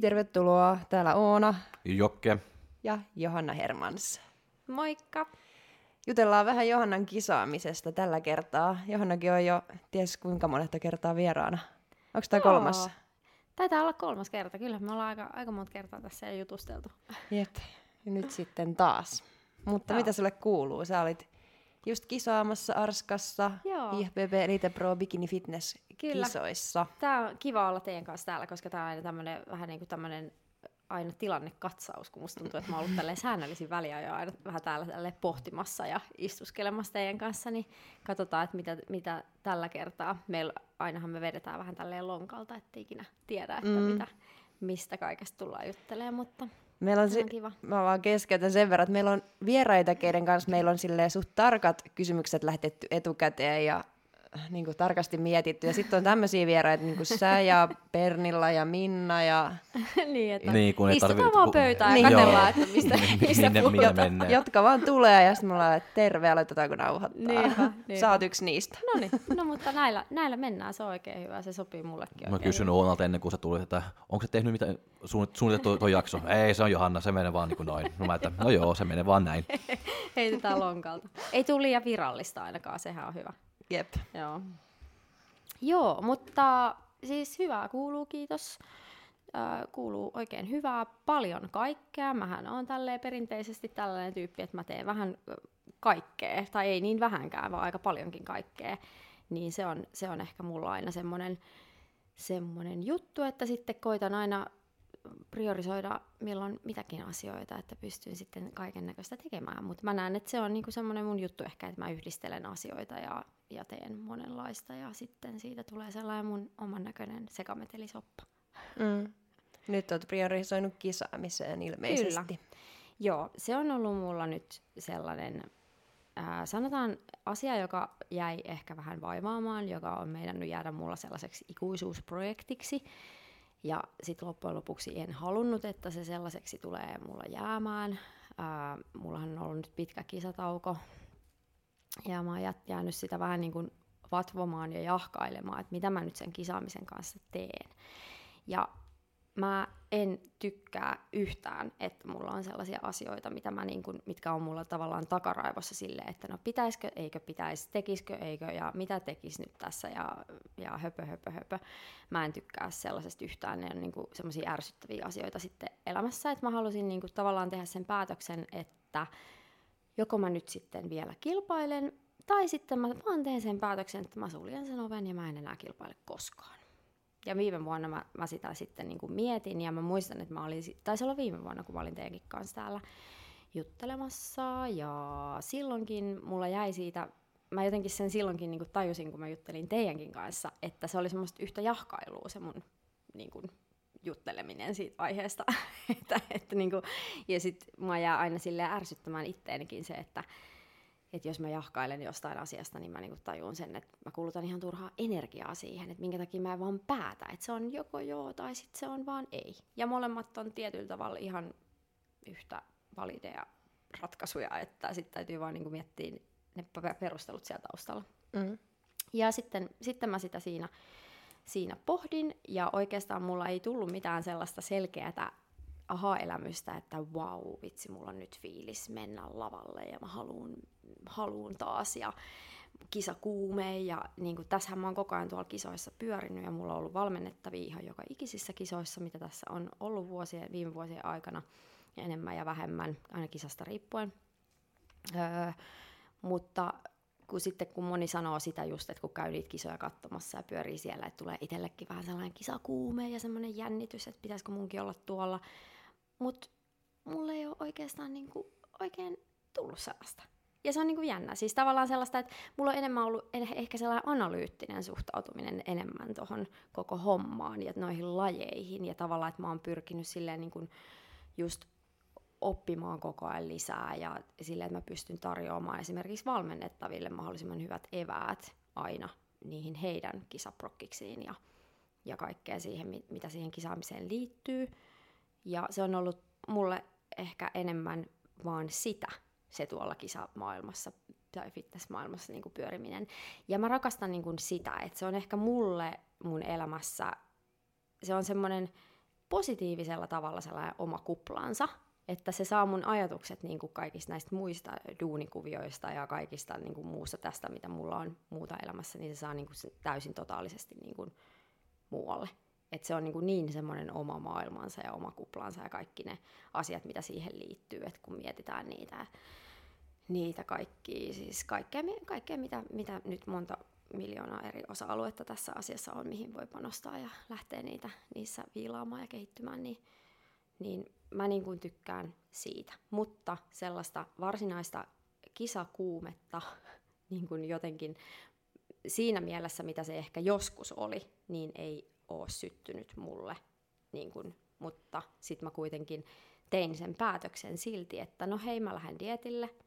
Hei, tervetuloa. Täällä Oona Jokke. ja Johanna Hermans. Moikka! Jutellaan vähän Johannan kisaamisesta tällä kertaa. Johannakin on jo ties kuinka monetta kertaa vieraana. Onko tämä kolmas? Taitaa olla kolmas kerta, kyllä. Me ollaan aika, aika monta kertaa tässä jo jutusteltu. Jep. Ja nyt sitten taas. Mutta Joo. mitä sulle kuuluu? Sä olit just kisaamassa Arskassa Joo. IFBB Elite Pro Bikini Fitness Kyllä. kisoissa. Tää on kiva olla teidän kanssa täällä, koska tää on aina tämmönen, vähän niin kuin tämmönen aina tilannekatsaus, kun musta tuntuu, että mä oon ollut tälleen säännöllisin väliä jo aina vähän täällä tälleen pohtimassa ja istuskelemassa teidän kanssa, niin katsotaan, että mitä, mitä tällä kertaa. Meillä ainahan me vedetään vähän tälleen lonkalta, ettei ikinä tiedä, että mm. mitä, mistä kaikesta tullaan juttelemaan, mutta Meillä on se se, on kiva. mä vaan keskeytän sen verran, että meillä on vieraita, keiden kanssa meillä on suht tarkat kysymykset lähetetty etukäteen ja niin kuin tarkasti mietitty. Ja sitten on tämmöisiä vieraita, niin kuin sä ja Pernilla ja Minna ja niin, että Niin, kun istutaan tarvi- vaan pöytään Niin. ja katsellaan, että mistä, Minne- mistä minne- puhutaan. minne mennään. jotka vaan tulee ja sitten me ollaan, että terve, aloitetaanko nauhoittaa. Niinpä, niinpä. Sä oot yksi niistä. No niin, no mutta näillä, näillä mennään, se on oikein hyvä, se sopii mullekin Mä kysyin Oonalta ennen kuin se tuli, että onko se tehnyt mitä suunnit- suunniteltu tuo jakso? Ei, se on Johanna, se menee vaan niin kuin noin. No, mä, että, no joo, se menee vaan näin. Heitetään lonkalta. Ei tule liian virallista ainakaan, sehän on hyvä. Jep. Joo. Joo, mutta siis hyvää kuuluu, kiitos. Kuuluu oikein hyvää, paljon kaikkea. Mähän on tälleen perinteisesti tällainen tyyppi, että mä teen vähän kaikkea, tai ei niin vähänkään, vaan aika paljonkin kaikkea. Niin se on, se on ehkä mulla aina semmoinen semmoinen juttu, että sitten koitan aina priorisoida milloin mitäkin asioita, että pystyn sitten kaiken näköistä tekemään. Mutta mä näen, että se on niinku semmoinen mun juttu ehkä, että mä yhdistelen asioita ja, ja teen monenlaista ja sitten siitä tulee sellainen mun oman näköinen sekametelisoppa. Mm. Nyt oot priorisoinut kisaamiseen ilmeisesti. Joo, se on ollut mulla nyt sellainen, ää, sanotaan asia, joka jäi ehkä vähän vaivaamaan, joka on meidän jäädä mulla sellaiseksi ikuisuusprojektiksi. Ja sitten loppujen lopuksi en halunnut, että se sellaiseksi tulee mulla jäämään. Ää, mullahan on ollut nyt pitkä kisatauko, ja mä oon jäänyt sitä vähän niin kuin vatvomaan ja jahkailemaan, että mitä mä nyt sen kisaamisen kanssa teen. Ja mä en tykkää yhtään, että mulla on sellaisia asioita, mitä mä niin kuin, mitkä on mulla tavallaan takaraivossa sille, että no pitäisikö, eikö pitäisi, tekisikö, eikö ja mitä tekis nyt tässä ja, ja höpö, höpö, höpö. Mä en tykkää sellaisesta yhtään, ne on niin semmoisia ärsyttäviä asioita sitten elämässä, että mä halusin niin kuin, tavallaan tehdä sen päätöksen, että joko mä nyt sitten vielä kilpailen, tai sitten mä vaan teen sen päätöksen, että mä suljen sen oven ja mä en enää kilpaile koskaan. Ja viime vuonna mä, mä sitä sitten niin kuin mietin ja mä muistan, että mä olin, si- taisi olla viime vuonna, kun mä olin teidänkin kanssa täällä juttelemassa ja silloinkin mulla jäi siitä, mä jotenkin sen silloinkin niin kuin tajusin, kun mä juttelin teidänkin kanssa, että se oli semmoista yhtä jahkailua se mun niin kuin, jutteleminen siitä aiheesta. että, että niin kuin, ja sit mua jää aina sille ärsyttämään itteenikin se, että että jos mä jahkailen jostain asiasta, niin mä niinku tajun sen, että mä kulutan ihan turhaa energiaa siihen, että minkä takia mä en vaan päätä, että se on joko joo tai sitten se on vaan ei. Ja molemmat on tietyllä tavalla ihan yhtä valideja ratkaisuja, että sitten täytyy vaan niinku miettiä ne pe- perustelut siellä taustalla. Mm. Ja sitten, sitten mä sitä siinä, siinä pohdin, ja oikeastaan mulla ei tullut mitään sellaista selkeätä aha-elämystä, että wow, vitsi, mulla on nyt fiilis mennä lavalle ja mä haluun, haluun taas ja kisakuume ja niin kuin, tässähän mä oon koko ajan tuolla kisoissa pyörinyt ja mulla on ollut valmennettavia ihan joka ikisissä kisoissa, mitä tässä on ollut vuosien, viime vuosien aikana enemmän ja vähemmän, aina kisasta riippuen. Öö, mutta kun sitten kun moni sanoo sitä just, että kun käy niitä kisoja katsomassa ja pyörii siellä, että tulee itsellekin vähän sellainen kisakuume ja semmoinen jännitys, että pitäisikö munkin olla tuolla. Mutta mulle ei ole oikeastaan niinku oikein tullut sellaista. Ja se on niinku jännä. Siis tavallaan sellaista, että mulla on enemmän ollut eh- ehkä sellainen analyyttinen suhtautuminen enemmän tuohon koko hommaan ja noihin lajeihin. Ja tavallaan, että mä oon pyrkinyt silleen niinku just oppimaan koko ajan lisää ja silleen, että mä pystyn tarjoamaan esimerkiksi valmennettaville mahdollisimman hyvät eväät aina niihin heidän kisaprokkiksiin ja, ja kaikkea siihen, mi- mitä siihen kisaamiseen liittyy. Ja se on ollut mulle ehkä enemmän vaan sitä, se tuolla kisamaailmassa tai fitnessmaailmassa niin kuin pyöriminen. Ja mä rakastan niin kuin sitä, että se on ehkä mulle mun elämässä, se on semmoinen positiivisella tavalla sellainen oma kuplansa, että se saa mun ajatukset niin kuin kaikista näistä muista duunikuvioista ja kaikista niin kuin muusta tästä, mitä mulla on muuta elämässä, niin se saa niin kuin täysin totaalisesti niin kuin muualle. Et se on niin, kuin niin semmoinen oma maailmansa ja oma kuplansa ja kaikki ne asiat, mitä siihen liittyy, että kun mietitään niitä, niitä kaikkia, siis kaikkea, kaikkea mitä, mitä nyt monta miljoonaa eri osa-aluetta tässä asiassa on, mihin voi panostaa ja lähteä niitä, niissä viilaamaan ja kehittymään, niin, niin mä niin kuin tykkään siitä. Mutta sellaista varsinaista kisakuumetta niin kuin jotenkin siinä mielessä, mitä se ehkä joskus oli, niin ei ole syttynyt mulle. Niin kuin, mutta sitten mä kuitenkin tein sen päätöksen silti, että no hei, mä lähden dietille –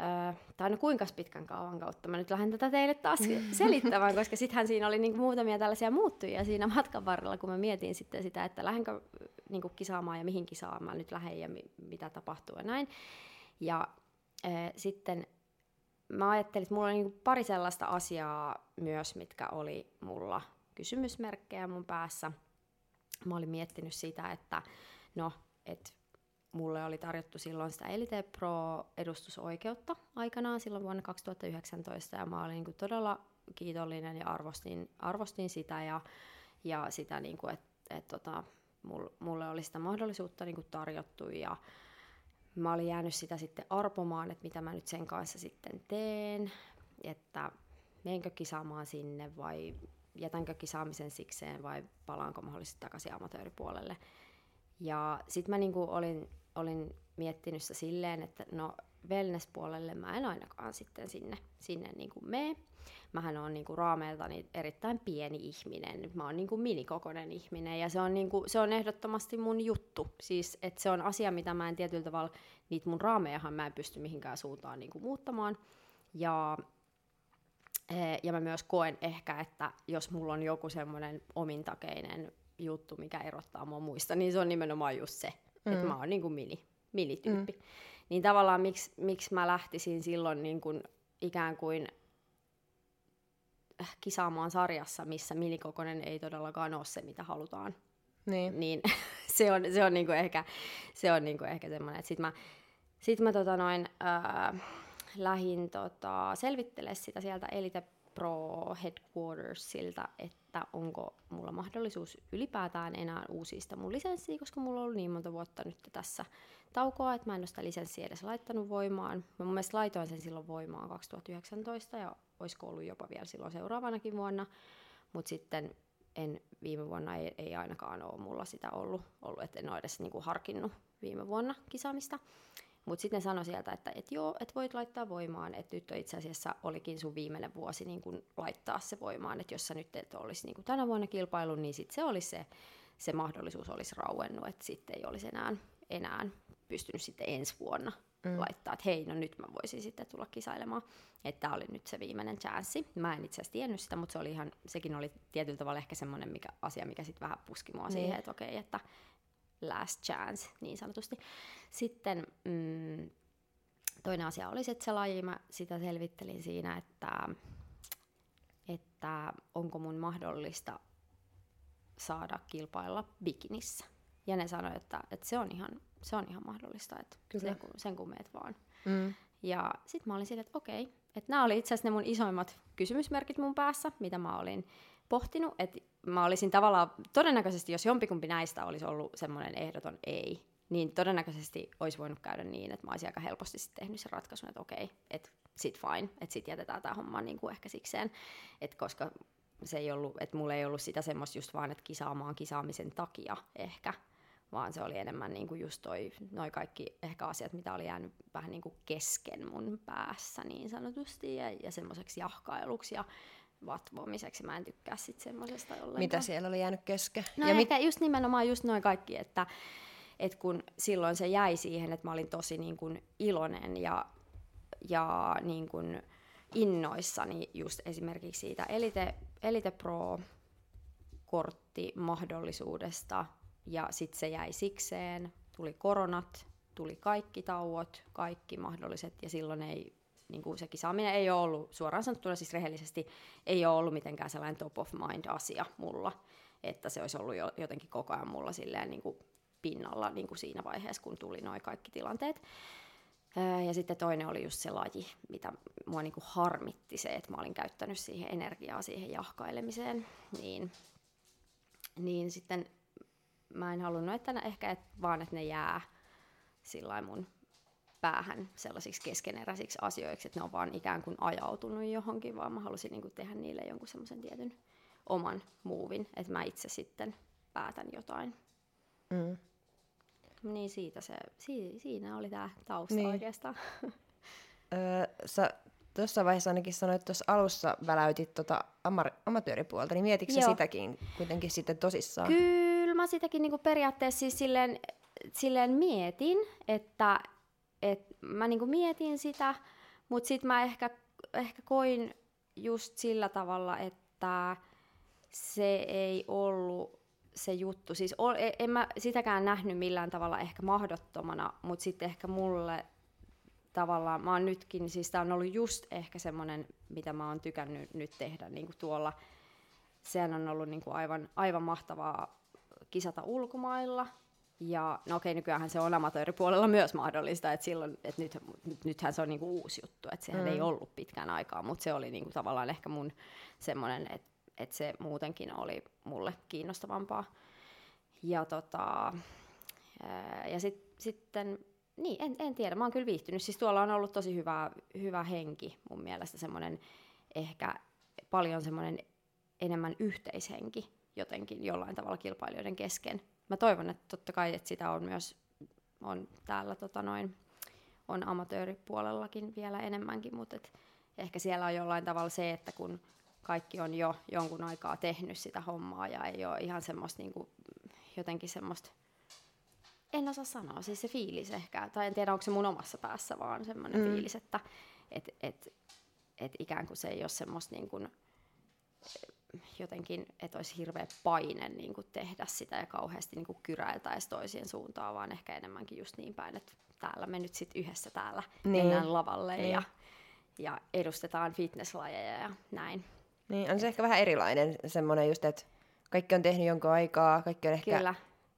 Öö, tai no kuinka pitkän kauan kautta mä nyt lähden tätä teille taas selittämään, koska sittenhän siinä oli niinku muutamia tällaisia muuttujia siinä matkan varrella, kun mä mietin sitten sitä, että lähdenkö niinku kisaamaan ja mihin kisaamaan mä nyt lähden ja mi- mitä tapahtuu ja näin. Ja öö, sitten mä ajattelin, että mulla oli niinku pari sellaista asiaa myös, mitkä oli mulla kysymysmerkkejä mun päässä. Mä olin miettinyt sitä, että no, että mulle oli tarjottu silloin sitä Elite Pro-edustusoikeutta aikanaan silloin vuonna 2019 ja mä olin niin kuin todella kiitollinen ja arvostin, arvostin sitä ja, ja sitä, niin kuin, että et, tota, mulle oli sitä mahdollisuutta niin kuin tarjottu ja mä olin jäänyt sitä sitten arpomaan, että mitä mä nyt sen kanssa sitten teen, että menenkö kisaamaan sinne vai jätänkö kisaamisen sikseen vai palaanko mahdollisesti takaisin amatööripuolelle. Ja sitten mä niinku olin olin miettinyt sitä silleen, että no wellness-puolelle mä en ainakaan sitten sinne, sinne niin kuin mene. Mähän on niin kuin raameiltani erittäin pieni ihminen, mä oon niin kuin minikokoinen ihminen ja se on, niin kuin, se on ehdottomasti mun juttu. Siis, että se on asia, mitä mä en tietyllä tavalla, niitä mun raamejahan mä en pysty mihinkään suuntaan niin kuin muuttamaan. Ja, eh, ja mä myös koen ehkä, että jos mulla on joku semmoinen omintakeinen juttu, mikä erottaa mua muista, niin se on nimenomaan just se, Mm. Että mä oon niin kuin mini, minityyppi. Mm. Niin tavallaan miksi, miksi mä lähtisin silloin niin kuin ikään kuin äh, kisaamaan sarjassa, missä minikokonen ei todellakaan ole se, mitä halutaan. Niin. niin se on, se on niinku ehkä, se on niinku ehkä semmoinen, että sit mä, sit mä tota noin, ää, lähin tota, selvittele sitä sieltä Elite Pro Headquartersilta, että onko mulla mahdollisuus ylipäätään enää uusista mun lisenssiä, koska mulla on ollut niin monta vuotta nyt tässä taukoa, että mä en ole sitä lisenssiä edes laittanut voimaan. Mä mun mielestä laitoin sen silloin voimaan 2019 ja olisiko ollut jopa vielä silloin seuraavanakin vuonna, mutta sitten en viime vuonna ei, ei ainakaan ole mulla sitä ollut, ollut että en ole edes niinku harkinnut viime vuonna kisaamista. Mutta sitten ne sanoi sieltä, että et joo, että voit laittaa voimaan, että nyt itse asiassa olikin sun viimeinen vuosi niin kun laittaa se voimaan, että jos sä nyt et olisi niin tänä vuonna kilpailu, niin sitten se olisi se, se mahdollisuus olisi rauennut, että sitten ei olisi enää, enää pystynyt sitten ensi vuonna mm. laittaa, että hei, no nyt mä voisin sitten tulla kisailemaan. Että tämä oli nyt se viimeinen chanssi. Mä en itse asiassa tiennyt sitä, mutta se oli ihan, sekin oli tietyllä tavalla ehkä semmoinen mikä, asia, mikä sitten vähän puski mua niin. siihen, että okei, että last chance niin sanotusti. Sitten mm, toinen asia oli että se laji, mä sitä selvittelin siinä, että, että onko mun mahdollista saada kilpailla bikinissä. Ja ne sanoivat, että, että se, on ihan, se on ihan mahdollista, että sen, sen kun meet vaan. Mm. Ja sitten mä olin silleen, että okei, että nämä oli itse asiassa ne mun isoimmat kysymysmerkit mun päässä, mitä mä olin pohtinut, että mä olisin tavallaan, todennäköisesti jos jompikumpi näistä olisi ollut semmoinen ehdoton ei, niin todennäköisesti olisi voinut käydä niin, että mä olisin aika helposti sitten tehnyt sen ratkaisun, että okei, että sit fine, että sit jätetään tämä homma niin kuin ehkä sikseen, että koska se ei ollut, että mulla ei ollut sitä semmoista just vaan, että kisaamaan kisaamisen takia ehkä, vaan se oli enemmän niin kuin just toi, noi kaikki ehkä asiat, mitä oli jäänyt vähän niin kuin kesken mun päässä niin sanotusti ja, ja semmoiseksi jahkailuksi ja vatvomiseksi. Mä en tykkää sit semmoisesta ollenkaan. Mitä siellä oli jäänyt kesken? No ja mit... just nimenomaan just noin kaikki, että, että kun silloin se jäi siihen, että mä olin tosi niin kuin iloinen ja, ja niin kuin innoissani just esimerkiksi siitä Elite, Elite Pro korttimahdollisuudesta ja sitten se jäi sikseen, tuli koronat, tuli kaikki tauot, kaikki mahdolliset ja silloin ei niin kuin se kisaaminen ei ole ollut, suoraan sanottuna siis rehellisesti, ei ole ollut mitenkään sellainen top of mind asia mulla. että se olisi ollut jo, jotenkin koko ajan mulla silleen niin kuin pinnalla niin kuin siinä vaiheessa, kun tuli noin kaikki tilanteet. Ja sitten toinen oli just se laji, mitä mua niin kuin harmitti se, että mä olin käyttänyt siihen energiaa siihen jahkailemiseen. Niin, niin sitten mä en halunnut, että ehkä et, vaan, että ne jää sillä mun päähän sellaisiksi keskeneräisiksi asioiksi, että ne on vaan ikään kuin ajautunut johonkin, vaan mä halusin niin kuin tehdä niille jonkun semmoisen tietyn oman muuvin, että mä itse sitten päätän jotain. Mm. Niin siitä se, si, siinä oli tämä tausta niin. oikeastaan. Öö, sä tuossa vaiheessa ainakin sanoit, että tuossa alussa väläytit tota amar- amatööripuolta, niin mietitkö sitäkin kuitenkin sitten tosissaan? Kyllä mä sitäkin niinku periaatteessa siis silleen, silleen mietin, että et mä niinku mietin sitä, mutta sitten mä ehkä, ehkä koin just sillä tavalla, että se ei ollut se juttu. Siis e, en mä sitäkään nähnyt millään tavalla ehkä mahdottomana, mutta sitten ehkä mulle tavallaan, mä oon nytkin, siis tää on ollut just ehkä semmoinen, mitä mä oon tykännyt nyt tehdä niin kuin tuolla. Sehän on ollut niin kuin aivan, aivan mahtavaa kisata ulkomailla. Ja no okei, nykyään se on amatööripuolella myös mahdollista, että silloin, että nyt, nyt, nythän se on niinku uusi juttu, että sehän mm. ei ollut pitkään aikaa, mutta se oli niinku tavallaan ehkä mun semmoinen, että että se muutenkin oli mulle kiinnostavampaa. Ja, tota, ja sit, sitten, niin, en, en tiedä, mä oon kyllä viihtynyt. Siis tuolla on ollut tosi hyvä, hyvä henki mun mielestä, semmoinen ehkä paljon semmoinen enemmän yhteishenki jotenkin jollain tavalla kilpailijoiden kesken. Mä toivon, että totta kai, että sitä on myös on täällä tota noin, on amatööripuolellakin vielä enemmänkin, mutta et ehkä siellä on jollain tavalla se, että kun kaikki on jo jonkun aikaa tehnyt sitä hommaa ja ei ole ihan semmoista niin kuin, jotenkin semmoista, en osaa sanoa, siis se fiilis ehkä, tai en tiedä onko se mun omassa päässä vaan semmoinen mm. fiilis, että et, et, et ikään kuin se ei ole semmoista niin kuin, jotenkin, että olisi hirveä paine niin kuin tehdä sitä ja kauheasti niin kuin kyräiltäisi toisien suuntaan, vaan ehkä enemmänkin just niin päin, että täällä me nyt sitten yhdessä täällä niin. mennään lavalle niin. ja, ja edustetaan fitnesslajeja ja näin. Niin, on se ehkä vähän erilainen semmoinen just, että kaikki on tehnyt jonkun aikaa, kaikki on ehkä Kyllä.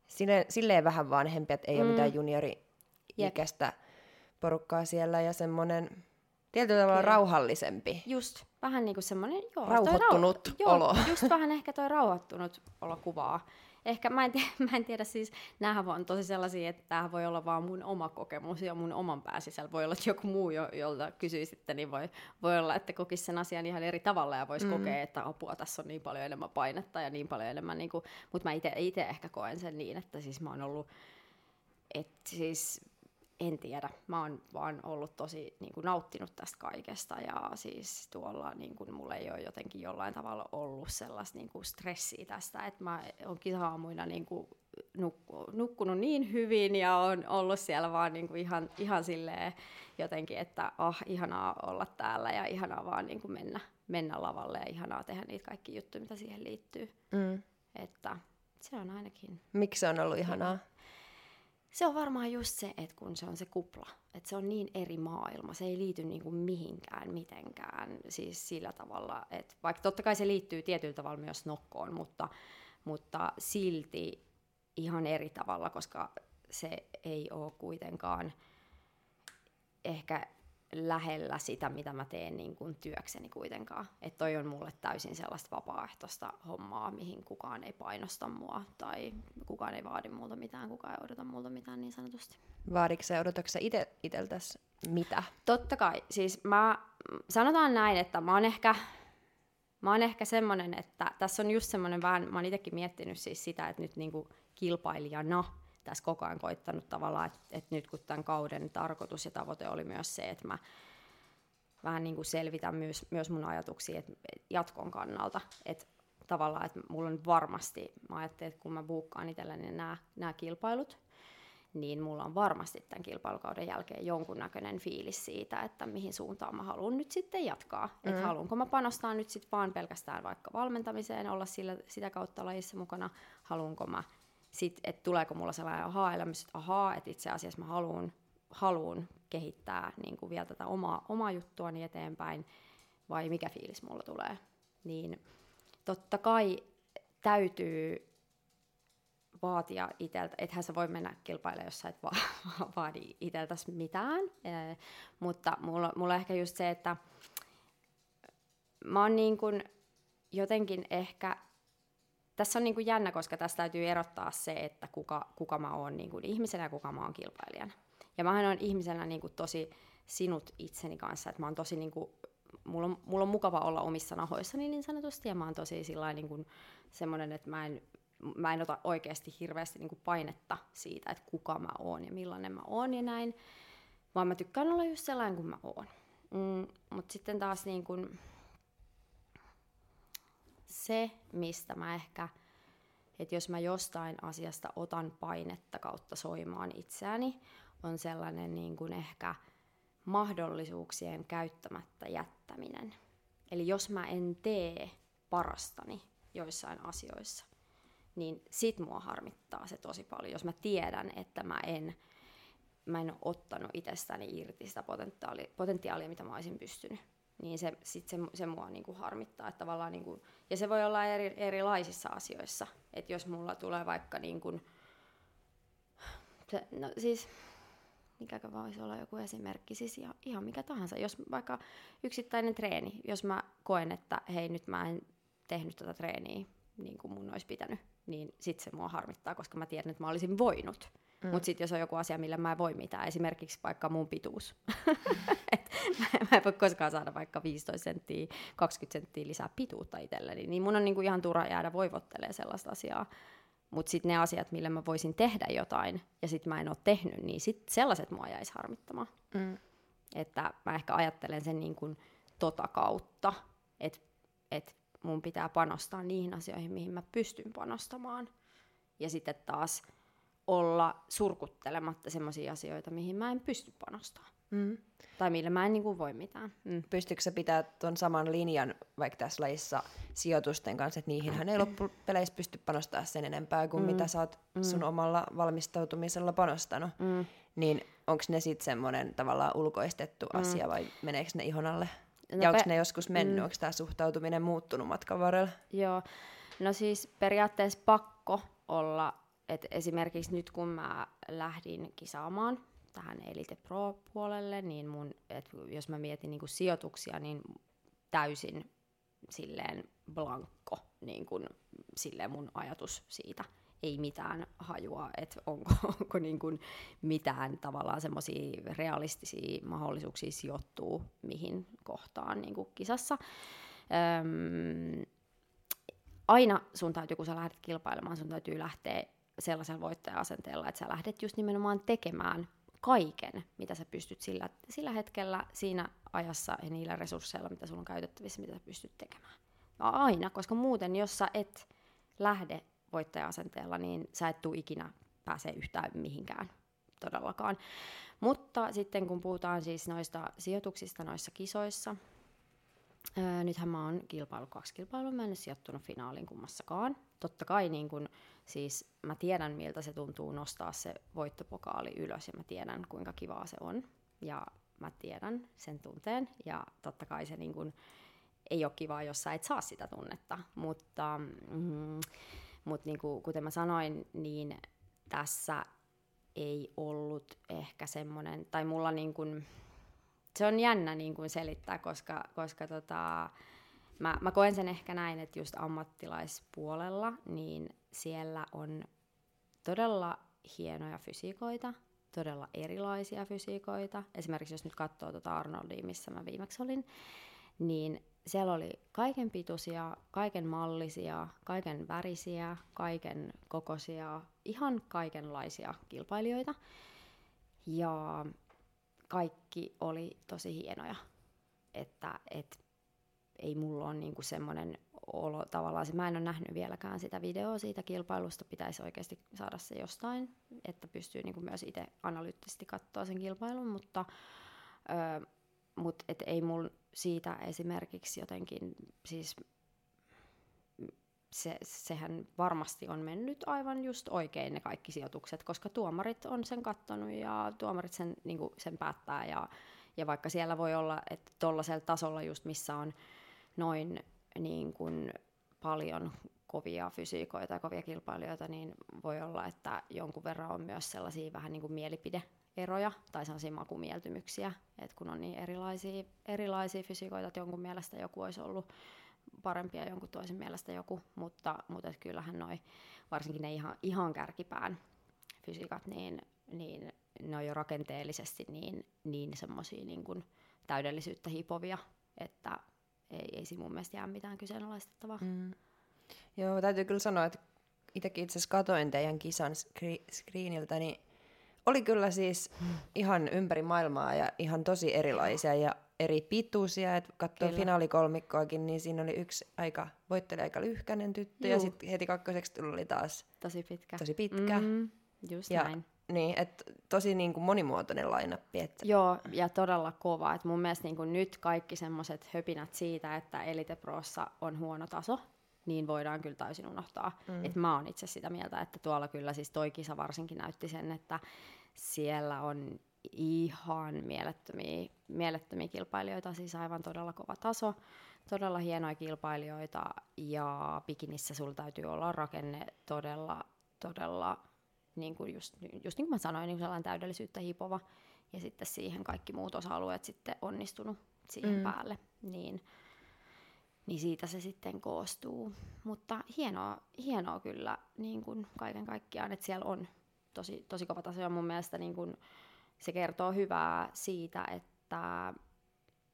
Silleen, silleen vähän vanhempi, että ei mm. ole mitään juniori-ikäistä porukkaa siellä ja semmoinen tietyllä tavalla Kyllä. rauhallisempi. Just, vähän niin kuin semmoinen, joo, rauhoittunut rau- olo. Joo, just vähän ehkä toi rauhoittunut olo kuvaa ehkä mä en, tiedä, mä en tiedä siis, näähän on tosi sellaisia, että tämä voi olla vaan mun oma kokemus ja mun oman pään sisällä. Voi olla, että joku muu, jo, jolta kysyisitte, niin voi, voi olla, että kokisi sen asian ihan eri tavalla ja voisi mm. kokea, että apua, tässä on niin paljon enemmän painetta ja niin paljon enemmän, niin kuin, mutta mä itse ehkä koen sen niin, että siis mä oon ollut, että siis en tiedä. Mä oon vaan ollut tosi niin kuin, nauttinut tästä kaikesta ja siis tuolla niin kuin, mulla ei ole jotenkin jollain tavalla ollut sellaista niin kuin, stressiä tästä, että mä oon kisaamuina niin kuin, nukku, nukkunut niin hyvin ja on ollut siellä vaan niin kuin, ihan, ihan silleen jotenkin, että ah, ihanaa olla täällä ja ihanaa vaan niin kuin, mennä, mennä lavalle ja ihanaa tehdä niitä kaikki juttuja, mitä siihen liittyy. Mm. Että se on ainakin... Miksi se on ollut ihanaa? Se on varmaan just se, että kun se on se kupla, että se on niin eri maailma, se ei liity niin kuin mihinkään mitenkään siis sillä tavalla, että vaikka totta kai se liittyy tietyllä tavalla myös nokkoon, mutta, mutta silti ihan eri tavalla, koska se ei ole kuitenkaan ehkä lähellä sitä, mitä mä teen niin kuin työkseni kuitenkaan. Että toi on mulle täysin sellaista vapaaehtoista hommaa, mihin kukaan ei painosta mua tai kukaan ei vaadi multa mitään, kukaan ei odota multa mitään niin sanotusti. Vaadiko se, odotatko sä ite, iteltäs mitä? Totta kai. Siis mä, sanotaan näin, että mä oon ehkä, mä oon ehkä semmonen, että tässä on just semmoinen vähän, mä oon itsekin miettinyt siis sitä, että nyt niinku kilpailijana – tässä koko ajan koittanut tavallaan, että, että nyt kun tämän kauden tarkoitus ja tavoite oli myös se, että mä vähän niin kuin selvitän myös, myös mun ajatuksia että jatkon kannalta, että tavallaan, että mulla on varmasti, mä ajattelin, että kun mä buukkaan itselleni nämä, nämä kilpailut, niin mulla on varmasti tämän kilpailukauden jälkeen jonkunnäköinen fiilis siitä, että mihin suuntaan mä haluan nyt sitten jatkaa. Mm. Että haluanko mä panostaa nyt sitten vaan pelkästään vaikka valmentamiseen, olla sillä, sitä kautta lajissa mukana, haluanko mä sit, että tuleeko mulla sellainen aha-elämys, että ahaa, että itse asiassa mä haluan, haluan kehittää niin kuin vielä tätä omaa, omaa juttuani eteenpäin, vai mikä fiilis mulla tulee. Niin totta kai täytyy vaatia itseltä, ethän sä voi mennä kilpailemaan, jos sä et va- vaadi itseltäsi mitään, e, mutta mulla, mulla ehkä just se, että mä oon niin kuin jotenkin ehkä, tässä on niin kuin jännä, koska tässä täytyy erottaa se, että kuka, kuka mä oon niin ihmisenä ja kuka mä oon kilpailijana. Ja mähän on ihmisenä niin kuin tosi sinut itseni kanssa, että mä oon tosi niin kuin, mulla on, mulla on mukava olla omissa nahoissani niin sanotusti, ja mä oon tosi niin kuin semmoinen, että mä en, mä en ota oikeasti hirveästi niin kuin painetta siitä, että kuka mä oon ja millainen mä oon ja näin, vaan mä tykkään olla just sellainen kuin mä oon. Mm, Mutta sitten taas niin kuin, se, mistä mä ehkä, että jos mä jostain asiasta otan painetta kautta soimaan itseäni, on sellainen niin kuin ehkä mahdollisuuksien käyttämättä jättäminen. Eli jos mä en tee parastani joissain asioissa, niin sit mua harmittaa se tosi paljon, jos mä tiedän, että mä en, mä en ole ottanut itsestäni irti sitä potentiaalia, potentiaalia mitä mä olisin pystynyt niin se, sit se, se mua niinku harmittaa. Että tavallaan niinku, ja se voi olla eri, erilaisissa asioissa. Että jos mulla tulee vaikka niinku, se, no siis mikäkö voisi olla joku esimerkki, siis ihan, ihan mikä tahansa. Jos vaikka yksittäinen treeni, jos mä koen, että hei nyt mä en tehnyt tätä treeniä niin kuin mun olisi pitänyt, niin sit se mua harmittaa, koska mä tiedän, että mä olisin voinut. Mm. Mutta sitten jos on joku asia, millä mä en voi mitään, esimerkiksi vaikka mun pituus. Et mä en voi koskaan saada vaikka 15 senttiä, 20 senttiä lisää pituutta itselleni, niin mun on niinku ihan turha jäädä voivottelemaan sellaista asiaa. Mutta sitten ne asiat, millä mä voisin tehdä jotain, ja sitten mä en ole tehnyt, niin sit sellaiset mua jäisi harmittamaan. Mm. Että mä ehkä ajattelen sen niin kuin tota kautta, että et mun pitää panostaa niihin asioihin, mihin mä pystyn panostamaan. Ja sitten taas olla surkuttelematta sellaisia asioita, mihin mä en pysty panostamaan. Mm. Tai millä mä en niin kuin voi mitään. Mm. Pystyykö sä pitää tuon saman linjan vaikka tässä lajissa sijoitusten kanssa, että niihinhän ei loppupeleissä pysty panostamaan sen enempää kuin mm. mitä sä oot mm. sun omalla valmistautumisella panostanut. Mm. Niin onko ne sitten semmoinen tavallaan ulkoistettu mm. asia vai meneekö ne ihon alle? No ja onko pe- ne joskus mennyt? Mm. Onko tämä suhtautuminen muuttunut matkan varrella? Joo, no siis periaatteessa pakko olla et esimerkiksi nyt kun mä lähdin kisaamaan tähän Elite Pro-puolelle, niin mun, et jos mä mietin niin sijoituksia, niin täysin silleen blankko niin kuin, silleen mun ajatus siitä. Ei mitään hajua, että onko, onko niin kuin mitään tavallaan semmoisia realistisia mahdollisuuksia sijoittuu mihin kohtaan niin kisassa. Öm, aina sun täytyy, kun sä lähdet kilpailemaan, sun täytyy lähteä sellaisella voittaja-asenteella, että sä lähdet just nimenomaan tekemään kaiken, mitä sä pystyt sillä, sillä hetkellä, siinä ajassa ja niillä resursseilla, mitä sulla on käytettävissä, mitä sä pystyt tekemään. Aina, koska muuten, jos sä et lähde voittaja-asenteella, niin sä et tule ikinä pääse yhtään mihinkään todellakaan. Mutta sitten kun puhutaan siis noista sijoituksista noissa kisoissa, ää, nythän mä oon kilpailu kaksi kilpailua, mä en ole sijoittunut finaaliin kummassakaan. Totta kai niin kun, siis mä tiedän, miltä se tuntuu nostaa se voittopokaali ylös ja mä tiedän, kuinka kivaa se on. Ja mä tiedän sen tunteen ja totta kai se niin kun, ei ole kivaa, jos sä et saa sitä tunnetta. Mutta, mm, mutta niin kuin, kuten mä sanoin, niin tässä ei ollut ehkä semmoinen, tai mulla niin kuin, se on jännä niin kuin selittää, koska, koska tota, mä, mä koen sen ehkä näin, että just ammattilaispuolella, niin siellä on todella hienoja fysiikoita, todella erilaisia fysiikoita. Esimerkiksi jos nyt katsoo tuota Arnoldia, missä mä viimeksi olin, niin siellä oli kaiken pituisia, kaiken mallisia, kaiken värisiä, kaiken kokoisia, ihan kaikenlaisia kilpailijoita. Ja kaikki oli tosi hienoja. Että et, ei mulla ole niinku semmoinen olo tavallaan, mä en ole nähnyt vieläkään sitä videoa siitä kilpailusta, pitäisi oikeasti saada se jostain, että pystyy niinku myös itse analyyttisesti katsoa sen kilpailun, mutta ö, mut et ei mulla siitä esimerkiksi jotenkin, siis se, sehän varmasti on mennyt aivan just oikein ne kaikki sijoitukset, koska tuomarit on sen kattonut ja tuomarit sen, niin kuin, sen päättää ja, ja vaikka siellä voi olla, että tuollaisella tasolla just missä on noin niin kuin, paljon kovia fysiikoita ja kovia kilpailijoita, niin voi olla, että jonkun verran on myös sellaisia vähän niin kuin mielipideeroja tai sellaisia makumieltymyksiä, että kun on niin erilaisia, erilaisia fysiikoita, että jonkun mielestä joku olisi ollut parempi ja jonkun toisen mielestä joku, mutta, mutta et kyllähän noi, varsinkin ne ihan, ihan kärkipään fysiikat, niin, niin ne on jo rakenteellisesti niin, niin semmoisia niin kuin täydellisyyttä hipovia, että ei, ei siinä mun mielestä jää mitään kyseenalaistettavaa. Mm. Joo, täytyy kyllä sanoa, että itsekin itse asiassa katoin teidän kisan skri- screeniltä, niin oli kyllä siis ihan ympäri maailmaa ja ihan tosi erilaisia ja eri pituisia. Että katsoin finaalikolmikkoakin, niin siinä oli yksi aika, voitteli aika lyhkäinen tyttö Juu. ja sitten heti kakkoseksi tuli taas tosi pitkä. Tosi pitkä. Mm, just ja, näin. Niin, että tosi niin kuin monimuotoinen lainappi. Että... Joo, ja todella kova. Et mun mielestä niin kuin nyt kaikki semmoiset höpinät siitä, että Elite Prossa on huono taso, niin voidaan kyllä täysin unohtaa. Mm. Et mä oon itse sitä mieltä, että tuolla kyllä siis toi kisa varsinkin näytti sen, että siellä on ihan mielettömiä, mielettömiä kilpailijoita, siis aivan todella kova taso, todella hienoja kilpailijoita ja bikinissä sulla täytyy olla rakenne todella, todella niin kuin just, just niin kuin mä sanoin, niin sellainen täydellisyyttä hipova ja sitten siihen kaikki muut osa-alueet sitten onnistunut siihen mm. päälle, niin, niin siitä se sitten koostuu. Mutta hienoa, hienoa kyllä niin kuin kaiken kaikkiaan, että siellä on tosi, tosi kova taso ja mun mielestä niin kuin se kertoo hyvää siitä, että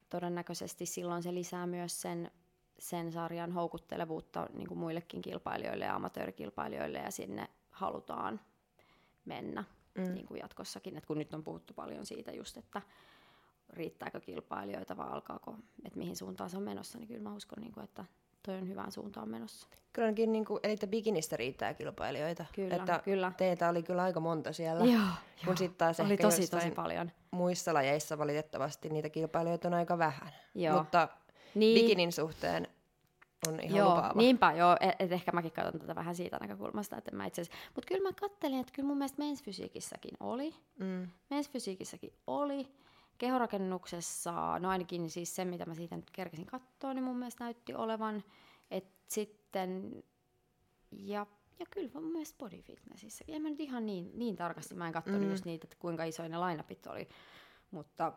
todennäköisesti silloin se lisää myös sen, sen sarjan houkuttelevuutta niin kuin muillekin kilpailijoille ja amatöörikilpailijoille ja sinne halutaan mennä mm. niin kuin jatkossakin. Et kun nyt on puhuttu paljon siitä just, että riittääkö kilpailijoita vai alkaako, että mihin suuntaan se on menossa, niin kyllä mä uskon, niin kuin, että toi on hyvään suuntaan menossa. Kyllä ainakin, niin kuin, eli bikinistä riittää kilpailijoita. Kyllä, että kyllä. Teitä oli kyllä aika monta siellä. Joo, kun joo. Taas oli tosi, tosi paljon. Muissa lajeissa valitettavasti niitä kilpailijoita on aika vähän. Joo. Mutta niin. bikinin suhteen on ihan joo, lupaava. Niinpä, joo. Et, et ehkä mäkin katson tätä vähän siitä näkökulmasta, että mä itse Mutta kyllä mä kattelin, että kyllä mun mielestä mensfysiikissäkin oli. Mm. Mensfysiikissäkin oli. Kehorakennuksessa, no ainakin siis se, mitä mä siitä nyt kerkesin katsoa, niin mun mielestä näytti olevan. Että sitten, ja, ja kyllä mun mielestä body fitnessissä. En mä nyt ihan niin, niin tarkasti, mä en katsonut mm. just niitä, että kuinka isoja ne lainapit oli. Mutta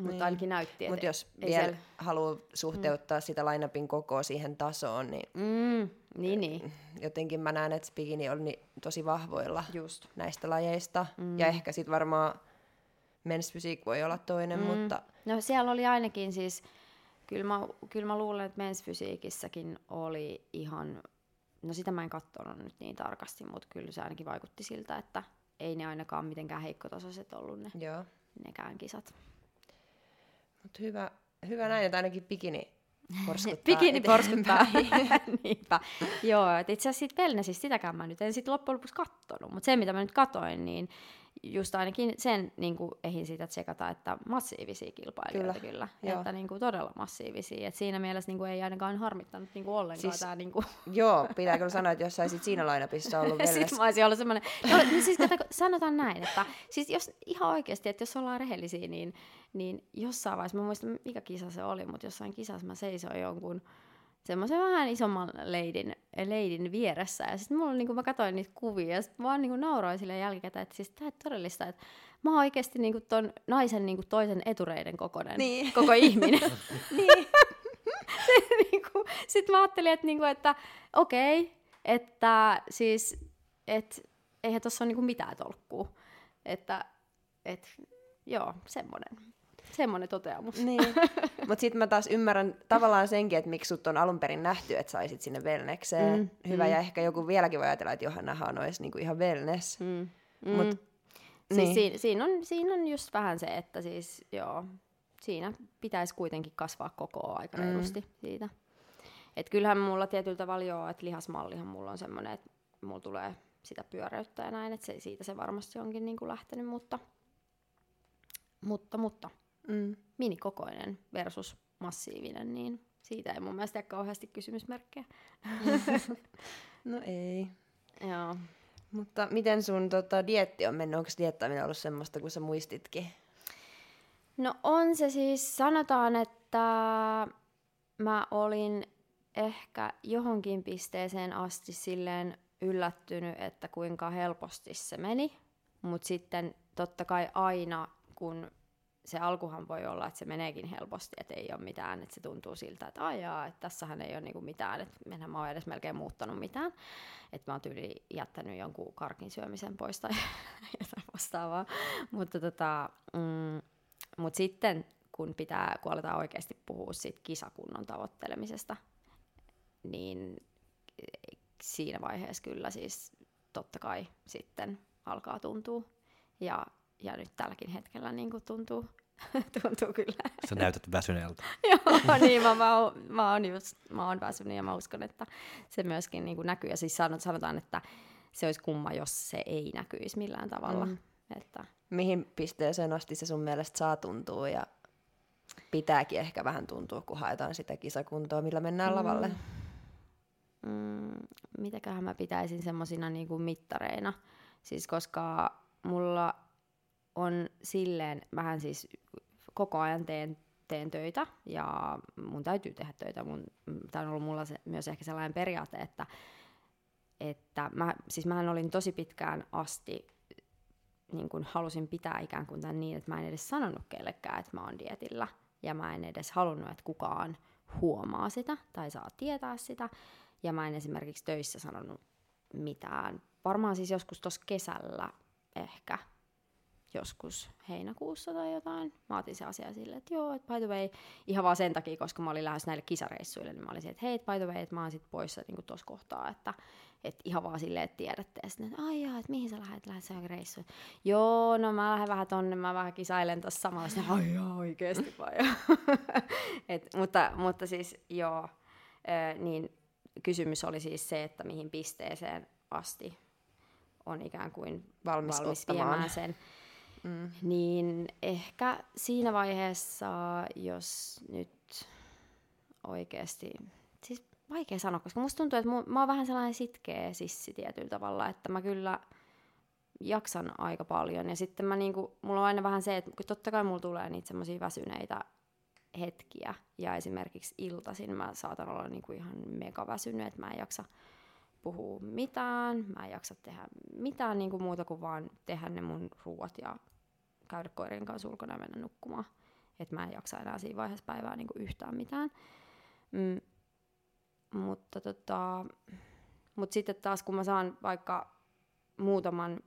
mutta niin. ainakin näytti, Mutta jos vielä siellä... haluaa suhteuttaa mm. sitä lainapin kokoa siihen tasoon, niin, mm. niin, niin. jotenkin mä näen, että bikini on niin tosi vahvoilla Just. näistä lajeista. Mm. Ja ehkä sitten varmaan men's voi olla toinen, mm. mutta... No siellä oli ainakin siis, kyllä mä, kyllä mä luulen, että men's oli ihan, no sitä mä en katsonut nyt niin tarkasti, mutta kyllä se ainakin vaikutti siltä, että ei ne ainakaan mitenkään heikkotasoiset ollut ne, Joo. nekään kisat. Mutta hyvä, hyvä näin, että ainakin bikini porskuttaa. bikini porskuttaa, niinpä. Joo, että itse asiassa siitä siis sitäkään mä nyt en sitten loppujen lopuksi kattonut, mutta se mitä mä nyt katoin, niin just ainakin sen niin kuin, ehin siitä tsekata, että massiivisia kilpailijoita kyllä, kyllä että niin kuin, todella massiivisia. Et siinä mielessä niin kuin, ei ainakaan harmittanut niin kuin, ollenkaan siis, tämä. Niin kuin... Joo, pitää kyllä sanoa, että jos saisit siinä lainapissa ollut vielä. Sitten mä olisin ollut semmoinen, no, no siis kato, sanotaan näin, että siis jos ihan oikeasti, että jos ollaan rehellisiä, niin, niin jossain vaiheessa, mä muistan mikä kisa se oli, mutta jossain kisassa mä seisoin jonkun semmoisen vähän isomman leidin, leidin vieressä. Ja sitten mulla, niin kun mä katsoin niitä kuvia, ja sitten vaan niin nauroin sille jälkikäteen, että siis tämä todellista, että mä oon oikeasti niin kuin ton naisen niin kuin toisen etureiden kokoinen niin. koko ihminen. niin. niin sitten mä ajattelin, että, niin kuin, että okei, okay, että siis, et, eihän tuossa ole niin kuin mitään tolkkua. Että, et, joo, semmoinen semmoinen toteamus. Niin. Mutta sitten mä taas ymmärrän tavallaan senkin, että miksi sut on alun perin nähty, että saisit sinne wellnekseen. Mm, Hyvä, mm. ja ehkä joku vieläkin voi ajatella, että Johannahan olisi niinku ihan wellness. Mm, mm. Mut, siis niin. siinä, siinä, on, siinä on just vähän se, että siis joo, siinä pitäisi kuitenkin kasvaa koko aika mm. reilusti siitä. Et kyllähän mulla tietyllä tavalla joo, että lihasmallihan mulla on semmoinen, että mulla tulee sitä pyöreyttä ja näin, että se, siitä se varmasti onkin niin kuin lähtenyt, mutta, mutta, mutta mm. minikokoinen versus massiivinen, niin siitä ei mun mielestä ole kauheasti kysymysmerkkejä. no ei. Joo. Mutta miten sun tota, dietti on mennyt? Onko diettaaminen ollut semmoista, kun sä muistitkin? No on se siis, sanotaan, että mä olin ehkä johonkin pisteeseen asti silleen yllättynyt, että kuinka helposti se meni. Mutta sitten totta kai aina, kun se alkuhan voi olla, että se meneekin helposti, että ei ole mitään, että se tuntuu siltä, että ajaa, että tässähän ei ole niinku mitään, että enhän mä oon edes melkein muuttanut mitään, että mä oon tyyli jättänyt jonkun karkin syömisen pois tai jotain vastaavaa, mutta tota, mm, mut sitten kun pitää, kun aletaan oikeasti puhua siitä kisakunnon tavoittelemisesta, niin siinä vaiheessa kyllä siis totta kai sitten alkaa tuntua. Ja, ja nyt tälläkin hetkellä niin kuin tuntuu, tuntuu kyllä. Sä näytät väsyneeltä. Joo, niin mä, mä, oon, mä, oon just, mä oon väsynyt ja mä uskon, että se myöskin niin kuin näkyy. Ja siis sanotaan, että se olisi kumma, jos se ei näkyisi millään tavalla. Mm. Että... Mihin pisteeseen asti se sun mielestä saa tuntua ja pitääkin ehkä vähän tuntua, kun haetaan sitä kisakuntoa, millä mennään mm. lavalle? Mm, mitäköhän mä pitäisin semmoisina niinku mittareina. Siis koska mulla on silleen vähän siis koko ajan teen, teen töitä ja mun täytyy tehdä töitä. Tämä on ollut mulla se, myös ehkä sellainen periaate, että, että mä, siis mähän olin tosi pitkään asti niin kun halusin pitää ikään kuin tämän niin, että mä en edes sanonut kellekään, että mä oon dietillä. Ja mä en edes halunnut, että kukaan huomaa sitä tai saa tietää sitä. Ja mä en esimerkiksi töissä sanonut mitään. Varmaan siis joskus tuossa kesällä ehkä joskus heinäkuussa tai jotain. Mä otin se asia silleen, että joo, että by the way, ihan vaan sen takia, koska mä olin lähes näille kisareissuille, niin mä olin että hei, by the way, että mä oon sit poissa niin tuossa kohtaa, että et ihan vaan silleen, että tiedätte. Ja sitten, että ai jaa, että mihin sä lähdet, lähdet sä reissuun? Joo, no mä lähden vähän tonne, mä vähän kisailen tuossa samalla. Sitten, ai jaa, oikeesti vai? Et, mutta, mutta siis joo, niin kysymys oli siis se, että mihin pisteeseen asti on ikään kuin valmis, valmis viemään sen. Mm. Niin ehkä siinä vaiheessa, jos nyt oikeasti, siis vaikea sanoa, koska musta tuntuu, että mä oon vähän sellainen sitkeä sissi tietyllä tavalla, että mä kyllä jaksan aika paljon. Ja sitten mä niinku, mulla on aina vähän se, että totta kai mulla tulee niitä semmoisia väsyneitä hetkiä. Ja esimerkiksi iltaisin mä saatan olla niinku ihan mega väsynyt, että mä en jaksa puhua mitään, mä en jaksa tehdä mitään niinku muuta kuin vaan tehdä ne mun ruuat ja käydä koirien kanssa ulkona ja mennä nukkumaan. Että mä en jaksa enää siinä vaiheessa päivää niinku yhtään mitään. Mm, mutta tota, mut sitten taas kun mä saan vaikka muutaman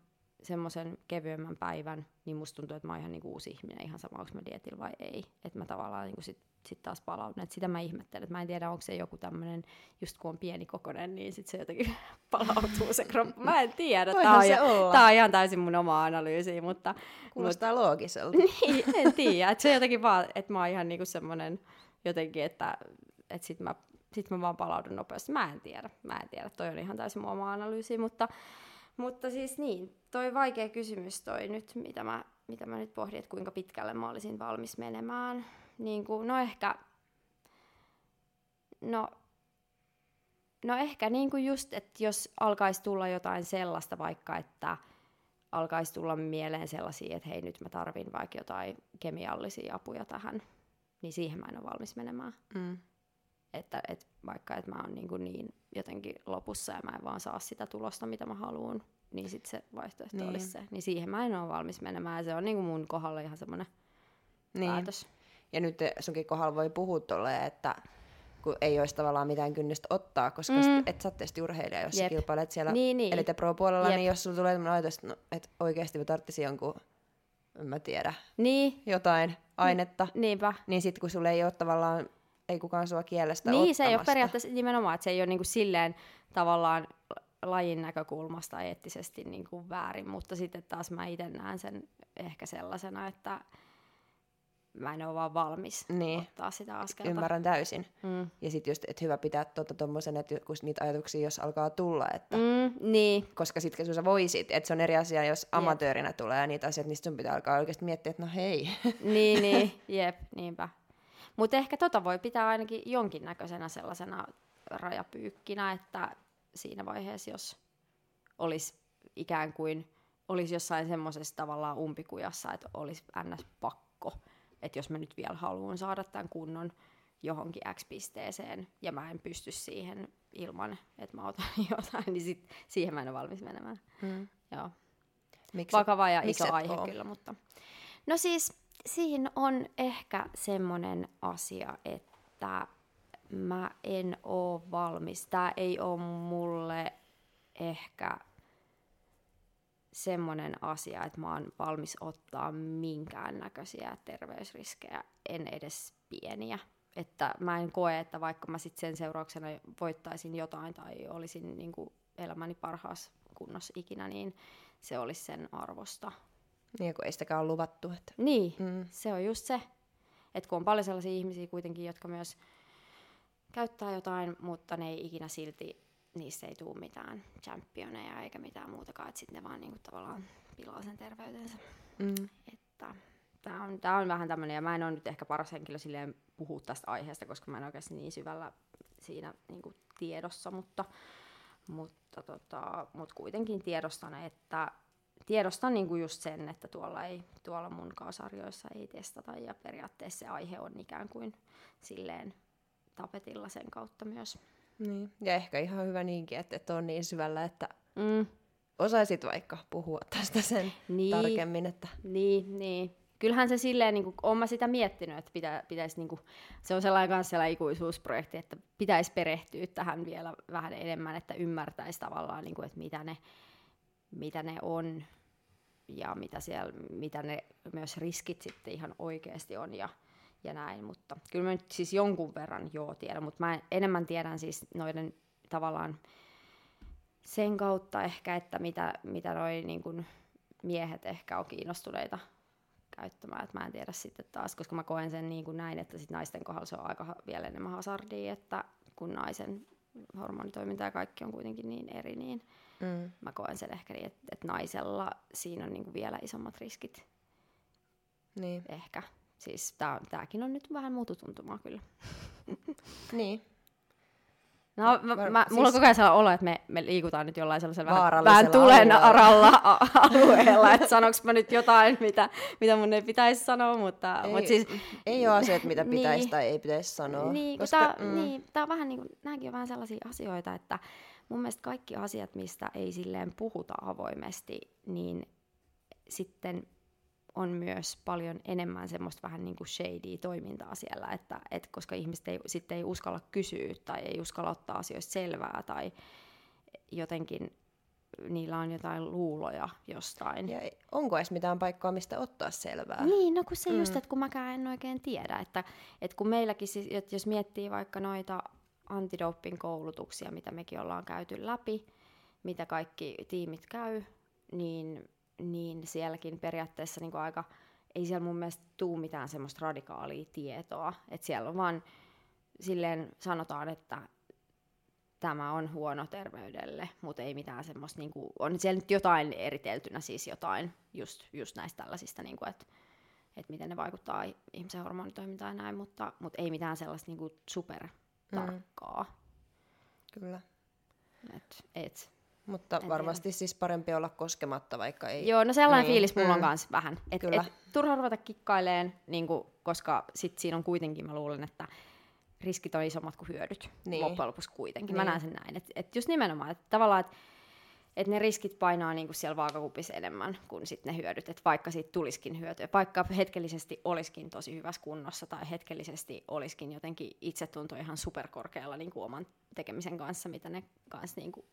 semmoisen kevyemmän päivän, niin musta tuntuu, että mä oon ihan niinku uusi ihminen, ihan sama, onko mä dietillä vai ei. Että mä tavallaan niinku sit, sit taas palaudun. Et sitä mä ihmettelen, että mä en tiedä, onko se joku tämmöinen, just kun on pieni kokonen, niin sit se jotenkin palautuu se kroppa. Mä en tiedä, tää on, tää on ihan täysin mun oma analyysi, mutta... Kuulostaa mutta, loogiselta. niin, en tiedä. Että se jotenkin vaan, että mä oon ihan niinku semmoinen jotenkin, että, että sit mä, sit mä vaan palaudun nopeasti. Mä en tiedä, mä en tiedä. Toi on ihan täysin mun oma analyysi, mutta mutta siis niin, toi vaikea kysymys toi nyt, mitä mä, mitä mä nyt pohdin, että kuinka pitkälle mä olisin valmis menemään. Niin kuin, no ehkä, no, no ehkä niin kuin just, että jos alkaisi tulla jotain sellaista vaikka, että alkaisi tulla mieleen sellaisia, että hei nyt mä tarvin vaikka jotain kemiallisia apuja tähän, niin siihen mä en ole valmis menemään. Mm. Että et vaikka että mä oon niin, niin jotenkin lopussa ja mä en vaan saa sitä tulosta, mitä mä haluan, niin sitten se vaihtoehto niin. olisi se. Niin siihen mä en ole valmis menemään ja se on niin kuin mun kohdalla ihan semmoinen niin. päätös. Ja nyt sunkin kohdalla voi puhua tolleen, että kun ei olisi tavallaan mitään kynnystä ottaa, koska mm. et sä oot urheilija, jos Jep. sä kilpailet siellä niin, niin. Elite Pro-puolella, Jep. niin jos sulla tulee ajatus, no, että oikeasti mä tarvitsisin jonkun, en mä tiedä, niin. jotain ainetta, Niinpä. niin sitten kun sulle ei ole tavallaan ei kukaan sua kielestä Niin, ottamasta. se ei ole periaatteessa nimenomaan, että se ei ole niinku silleen tavallaan lajin näkökulmasta eettisesti niinku väärin, mutta sitten taas mä itse näen sen ehkä sellaisena, että mä en ole vaan valmis niin. ottaa sitä askelta. Ymmärrän täysin. Mm. Ja sitten just, että hyvä pitää tuota tommosen, että kun niitä ajatuksia, jos alkaa tulla, että... Mm, niin. Koska sitten kun sä voisit, että se on eri asia, jos amatöörinä jep. tulee niitä asioita, niin sun pitää alkaa oikeasti miettiä, että no hei. niin, niin, jep, niinpä. Mutta ehkä tota voi pitää ainakin jonkinnäköisenä sellaisena rajapyykkinä, että siinä vaiheessa, jos olisi ikään kuin olisi jossain semmoisessa tavallaan umpikujassa, että olisi ns. pakko, että jos mä nyt vielä haluan saada tämän kunnon johonkin X-pisteeseen ja mä en pysty siihen ilman, että mä otan jotain, niin sit, siihen mä en ole valmis menemään. Mm. Joo. Miksi, Vakava ja iso aihe oo? kyllä, mutta... No siis siinä on ehkä semmoinen asia, että mä en oo valmis. Tää ei ole mulle ehkä semmoinen asia, että mä oon valmis ottaa minkäännäköisiä terveysriskejä, en edes pieniä. Että mä en koe, että vaikka mä sit sen seurauksena voittaisin jotain tai olisin niin kuin elämäni parhaassa kunnossa ikinä, niin se olisi sen arvosta. Niin, kun ei sitäkään ole luvattu. Että. Niin, Mm. se on just se. Että kun on paljon sellaisia ihmisiä kuitenkin, jotka myös käyttää jotain, mutta ne ei ikinä silti, niissä ei tule mitään championeja eikä mitään muutakaan, että sitten ne vaan niinku tavallaan pilaa sen terveytensä. Mm. Että tämä on, tää on vähän tämmöinen, ja mä en ole nyt ehkä paras henkilö silleen puhua tästä aiheesta, koska mä en oikeasti niin syvällä siinä niinku tiedossa, mutta, mutta, tota, mutta kuitenkin tiedostan, että tiedostan niinku just sen, että tuolla, ei, tuolla mun sarjoissa ei testata, ja periaatteessa se aihe on ikään kuin silleen tapetilla sen kautta myös. Niin. Ja ehkä ihan hyvä niinkin, että et on niin syvällä, että Mm, osaisit vaikka puhua tästä sen Niin. tarkemmin. Että... Niin, niin. Kyllähän se silleen, niin kuin, olen mä sitä miettinyt, että pitä, pitäisi, niin kuin, se on sellainen kanssa sellainen ikuisuusprojekti, että pitäisi perehtyä tähän vielä vähän enemmän, että ymmärtäisi tavallaan, niin kuin, että mitä ne, mitä ne on ja mitä, siellä, mitä ne myös riskit sitten ihan oikeasti on ja, ja näin. Mutta kyllä mä nyt siis jonkun verran joo tiedän, mutta mä enemmän tiedän siis noiden tavallaan sen kautta ehkä, että mitä, mitä noi niin kuin miehet ehkä on kiinnostuneita käyttämään. Et mä en tiedä sitten taas, koska mä koen sen niin kuin näin, että sit naisten kohdalla se on aika vielä enemmän hazardia, että kun naisen hormonitoiminta ja kaikki on kuitenkin niin eri, niin Mm. mä koen sen ehkä niin, että, että naisella siinä on niin kuin vielä isommat riskit Niin. ehkä. Siis tää, tääkin on nyt vähän mututuntumaa kyllä. niin. No, mä, Var- mä, siis- mulla on koko ajan sellainen olo, että me, me liikutaan nyt jollain sellaisella vähän, vähän tulen aralla alueella, että sanoks mä nyt jotain, mitä, mitä mun ei pitäisi sanoa, mutta, Ei, mutta siis, ei ole asioita, mitä pitäisi Niin. tai ei pitäisi sanoa. niin, koska, koska, tää, mm, niin, tää on vähän niin kuin, nämäkin on vähän sellaisia asioita, että mun mielestä kaikki asiat, mistä ei silleen puhuta avoimesti, niin sitten on myös paljon enemmän semmoista vähän niin kuin shady toimintaa siellä, että, että koska ihmiset ei, sitten ei uskalla kysyä tai ei uskalla ottaa asioista selvää tai jotenkin niillä on jotain luuloja jostain. Ja onko edes mitään paikkaa, mistä ottaa selvää? Niin, no kun se mm. just, että kun mäkään en oikein tiedä, että, että kun meilläkin, siis, että jos miettii vaikka noita antidoping koulutuksia, mitä mekin ollaan käyty läpi, mitä kaikki tiimit käy, niin, niin sielläkin periaatteessa niin aika, ei siellä mun mielestä tuu mitään semmoista radikaalia tietoa, että siellä on vaan silleen sanotaan, että tämä on huono terveydelle, mutta ei mitään semmoista, niin kuin, on siellä nyt jotain eriteltynä, siis jotain just, just näistä tällaisista, niin kuin, että, että miten ne vaikuttaa ihmisen hormonitoimintaan ja näin, mutta, mutta ei mitään sellaista niin kuin supertarkkaa. Kyllä. Mm. Et, et. Mutta En varmasti siis parempi olla koskematta, vaikka ei... Joo, no sellainen Niin, fiilis mulla on mm. kanssa vähän. Et, Kyllä. et, turha ruveta kikkaileen, niin kuin, koska sit siinä on kuitenkin, mä luulen, että riskit on isommat kuin hyödyt Niin. loppujen lopuksi kuitenkin. Mä Niin. näen sen näin. Että et just nimenomaan, että tavallaan, että et ne riskit painaa niinku siellä vaakakupissa enemmän kuin sit ne hyödyt. Et vaikka siitä tulisikin hyötyä, vaikka hetkellisesti olisikin tosi hyvässä kunnossa tai hetkellisesti olisikin jotenkin itsetunto ihan superkorkealla niinku oman tekemisen kanssa, mitä ne kanssa niinku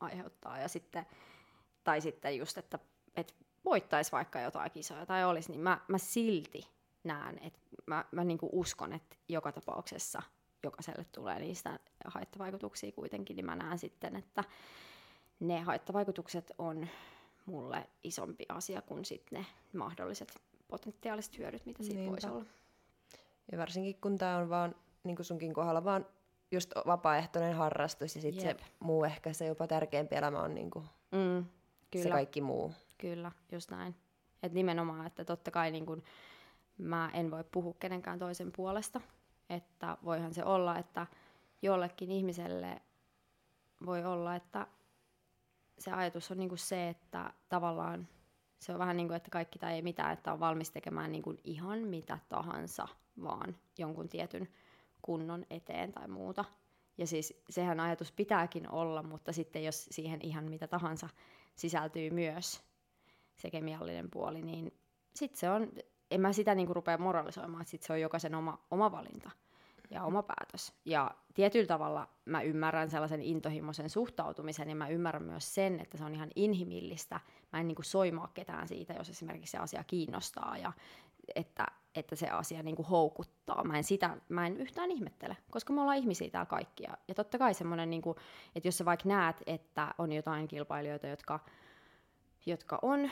aiheuttaa. Ja sitten, tai sitten just, että et voittaisi vaikka jotain kisoja tai olisi, niin mä, mä silti näen, että mä, mä niinku uskon, että joka tapauksessa jokaiselle tulee niistä haittavaikutuksia kuitenkin, niin mä näen sitten, että ne haittavaikutukset on mulle isompi asia kuin sitten ne mahdolliset potentiaaliset hyödyt, mitä siitä Niinpä. voisi olla. Ja varsinkin kun tämä on vaan, niin kuin sunkin kohdalla, vaan just vapaaehtoinen harrastus ja sitten se muu ehkä se jopa tärkeämpi elämä on niin kuin Mm, se kaikki muu. Kyllä, just näin. Et nimenomaan, että totta kai niin kun, mä en voi puhua kenenkään toisen puolesta, että voihan se olla, että jollekin ihmiselle voi olla, että se ajatus on niin kuin se, että tavallaan se on vähän niin kuin, että kaikki tai ei mitään, että on valmis tekemään niin kuin ihan mitä tahansa, vaan jonkun tietyn kunnon eteen tai muuta. Ja siis sehän ajatus pitääkin olla, mutta sitten jos siihen ihan mitä tahansa sisältyy myös se kemiallinen puoli, niin sitten se on, en mä sitä niinku rupea moralisoimaan, että sit se on jokaisen oma, oma valinta ja oma päätös. Ja tietyllä tavalla mä ymmärrän sellaisen intohimoisen suhtautumisen ja mä ymmärrän myös sen, että se on ihan inhimillistä. Mä en niinku soimaa ketään siitä, jos esimerkiksi se asia kiinnostaa ja että, että se asia niinku houkuttaa. Mä en, sitä, mä en yhtään ihmettele, koska me ollaan ihmisiä täällä kaikkia. Ja totta kai semmoinen, niinku, että jos sä vaikka näet, että on jotain kilpailijoita, jotka, jotka on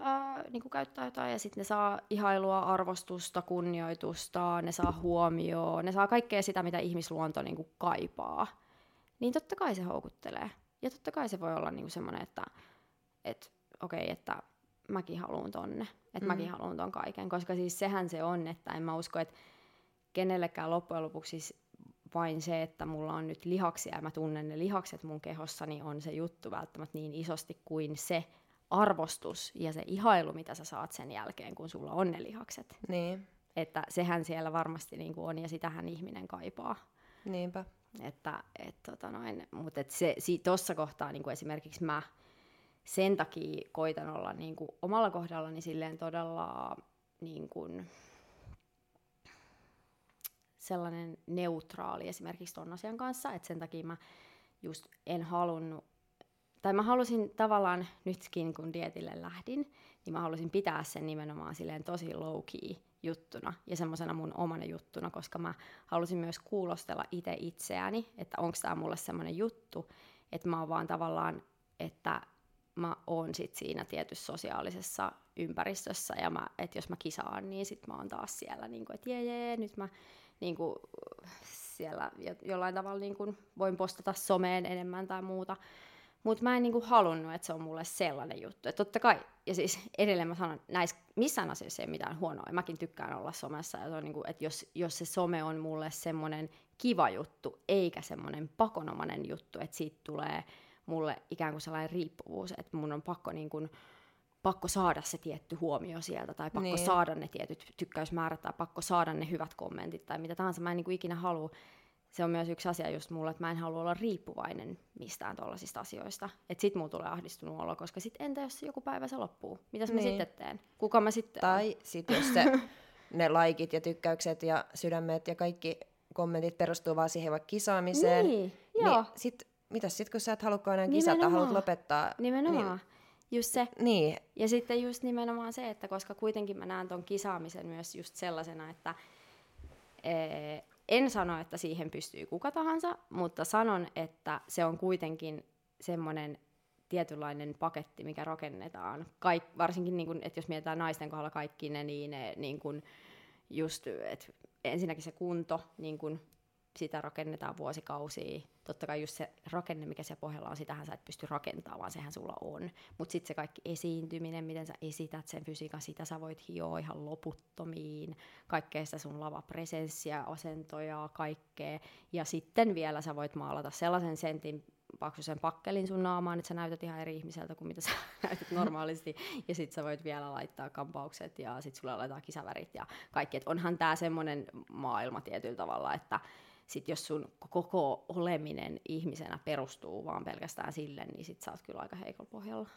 ää, niin kuin käyttää jotain ja sitten ne saa ihailua, arvostusta, kunnioitusta, ne saa huomioon, ne saa kaikkea sitä, mitä ihmisluonto niin kuin kaipaa. Niin totta kai se houkuttelee. Ja totta kai se voi olla niin kuin semmoinen, että et, okei, okay, että mäkin haluan tonne, että mm. mäkin haluan ton kaiken. Koska siis sehän se on, että en mä usko, että kenellekään loppujen lopuksi siis vain se, että mulla on nyt lihaksia ja mä tunnen ne lihakset mun kehossani on se juttu välttämättä niin isosti kuin se, arvostus ja se ihailu, mitä sä saat sen jälkeen, kun sulla on ne lihakset. Niin. Että sehän siellä varmasti niin kuin on ja sitähän ihminen kaipaa. Niinpä. Että, et, tota noin, mutta et se, si, tossa kohtaa niin kuin esimerkiksi mä sen takia koitan olla niin kuin omalla kohdallani silleen todella niin kuin, sellainen neutraali esimerkiksi ton asian kanssa, että sen takia mä just en halunnut tai mä halusin tavallaan nytkin, kun dietille lähdin, niin mä halusin pitää sen nimenomaan silleen tosi low key juttuna ja semmoisena mun omana juttuna, koska mä halusin myös kuulostella itse itseäni, että onko tämä mulle semmoinen juttu, että mä oon vaan tavallaan, että mä oon sit siinä tietyssä sosiaalisessa ympäristössä ja mä, että jos mä kisaan, niin sit mä oon taas siellä, niin kuin, että jee, jee, nyt mä niin kuin, siellä jollain tavalla niin kuin, voin postata someen enemmän tai muuta, mutta mä en niinku halunnut, että se on mulle sellainen juttu. Et totta kai, ja siis edelleen mä sanon, näissä missään asiassa ei ole mitään huonoa. Ja mäkin tykkään olla somessa. Ja se on niinku, että jos, jos se some on mulle semmoinen kiva juttu, eikä semmoinen pakonomainen juttu, että siitä tulee mulle ikään kuin sellainen riippuvuus, että mun on pakko niin kuin, pakko saada se tietty huomio sieltä, tai pakko niin. saada ne tietyt tykkäysmäärät, tai pakko saada ne hyvät kommentit, tai mitä tahansa. Mä en niin kuin ikinä halua se on myös yksi asia just mulle, että mä en halua olla riippuvainen mistään tuollaisista asioista. Että sit mulla tulee ahdistunut olo, koska sit entä jos joku päivä se loppuu? Mitäs niin. mä sitten teen? Kuka mä sitten Tai sit jos se, ne laikit ja tykkäykset ja sydämet ja kaikki kommentit perustuu vaan siihen vaikka kisaamiseen. Niin, joo. Niin sit, mitäs sit kun sä et halukaan enää kisata, haluat lopettaa? Nimenomaan. Niin, just se. Niin. Ja sitten just nimenomaan se, että koska kuitenkin mä näen ton kisaamisen myös just sellaisena, että ee, en sano, että siihen pystyy kuka tahansa, mutta sanon, että se on kuitenkin semmoinen tietynlainen paketti, mikä rakennetaan. Kaik, varsinkin, niin kun, että jos mietitään naisten kohdalla kaikki ne, niin, ne, niin kun just, että ensinnäkin se kunto, niin kun sitä rakennetaan vuosikausia. Totta kai just se rakenne, mikä siellä pohjalla on, sitähän sä et pysty rakentamaan, sehän sulla on. Mutta sitten se kaikki esiintyminen, miten sä esität sen fysiikan, sitä sä voit hioa ihan loputtomiin. Kaikkea sitä sun lavapresenssiä, asentoja, kaikkea. Ja sitten vielä sä voit maalata sellaisen sentin paksuisen pakkelin sun naamaan, että sä näytät ihan eri ihmiseltä kuin mitä sä näytät normaalisti. Ja sit sä voit vielä laittaa kampaukset ja sit sulle laitetaan kisavärit ja kaikki. Et onhan tää semmonen maailma tietyllä tavalla, että sit jos sun koko oleminen ihmisenä perustuu vaan pelkästään sille, niin sit sä oot kyllä aika heikolla pohjalla.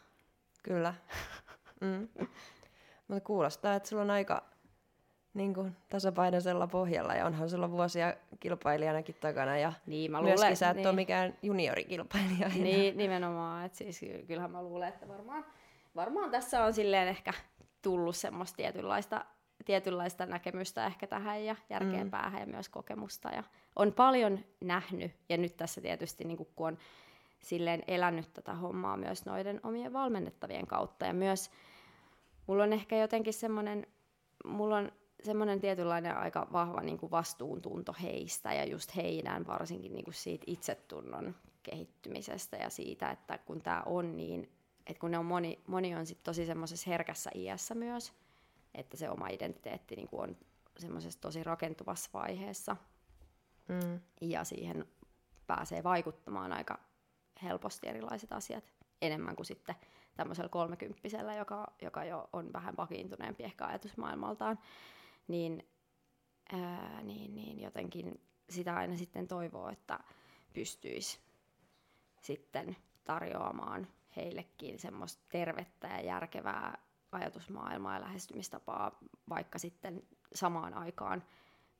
Kyllä. Mm. Mutta kuulostaa, että sulla on aika niin kuin, tasapainoisella pohjalla ja onhan sulla vuosia kilpailijanakin takana ja niin, mä myöskin luulen, sä et niin. ole mikään juniorikilpailija. Enää. Niin, nimenomaan. Et siis kyllähän mä luulen, että varmaan, varmaan tässä on silleen ehkä tullut semmoista tietynlaista tietynlaista näkemystä ehkä tähän ja järkeen mm. päähän ja myös kokemusta. Ja on paljon nähnyt ja nyt tässä tietysti niin kun on silleen elänyt tätä hommaa myös noiden omien valmennettavien kautta ja myös mulla on ehkä jotenkin semmoinen, mulla on semmoinen tietynlainen aika vahva niin kuin vastuuntunto heistä ja just heidän varsinkin niin kuin siitä itsetunnon kehittymisestä ja siitä, että kun tämä on niin, että kun ne on moni, moni on sit tosi semmoisessa herkässä iässä myös, että se oma identiteetti niin kuin on semmoisessa tosi rakentuvassa vaiheessa. Mm. Ja siihen pääsee vaikuttamaan aika helposti erilaiset asiat enemmän kuin sitten tämmöisellä kolmekymppisellä, joka, joka jo on vähän vakiintuneempi ehkä ajatusmaailmaltaan, niin, ää, niin, niin jotenkin sitä aina sitten toivoo, että pystyisi sitten tarjoamaan heillekin semmoista tervettä ja järkevää ajatusmaailmaa ja lähestymistapaa, vaikka sitten samaan aikaan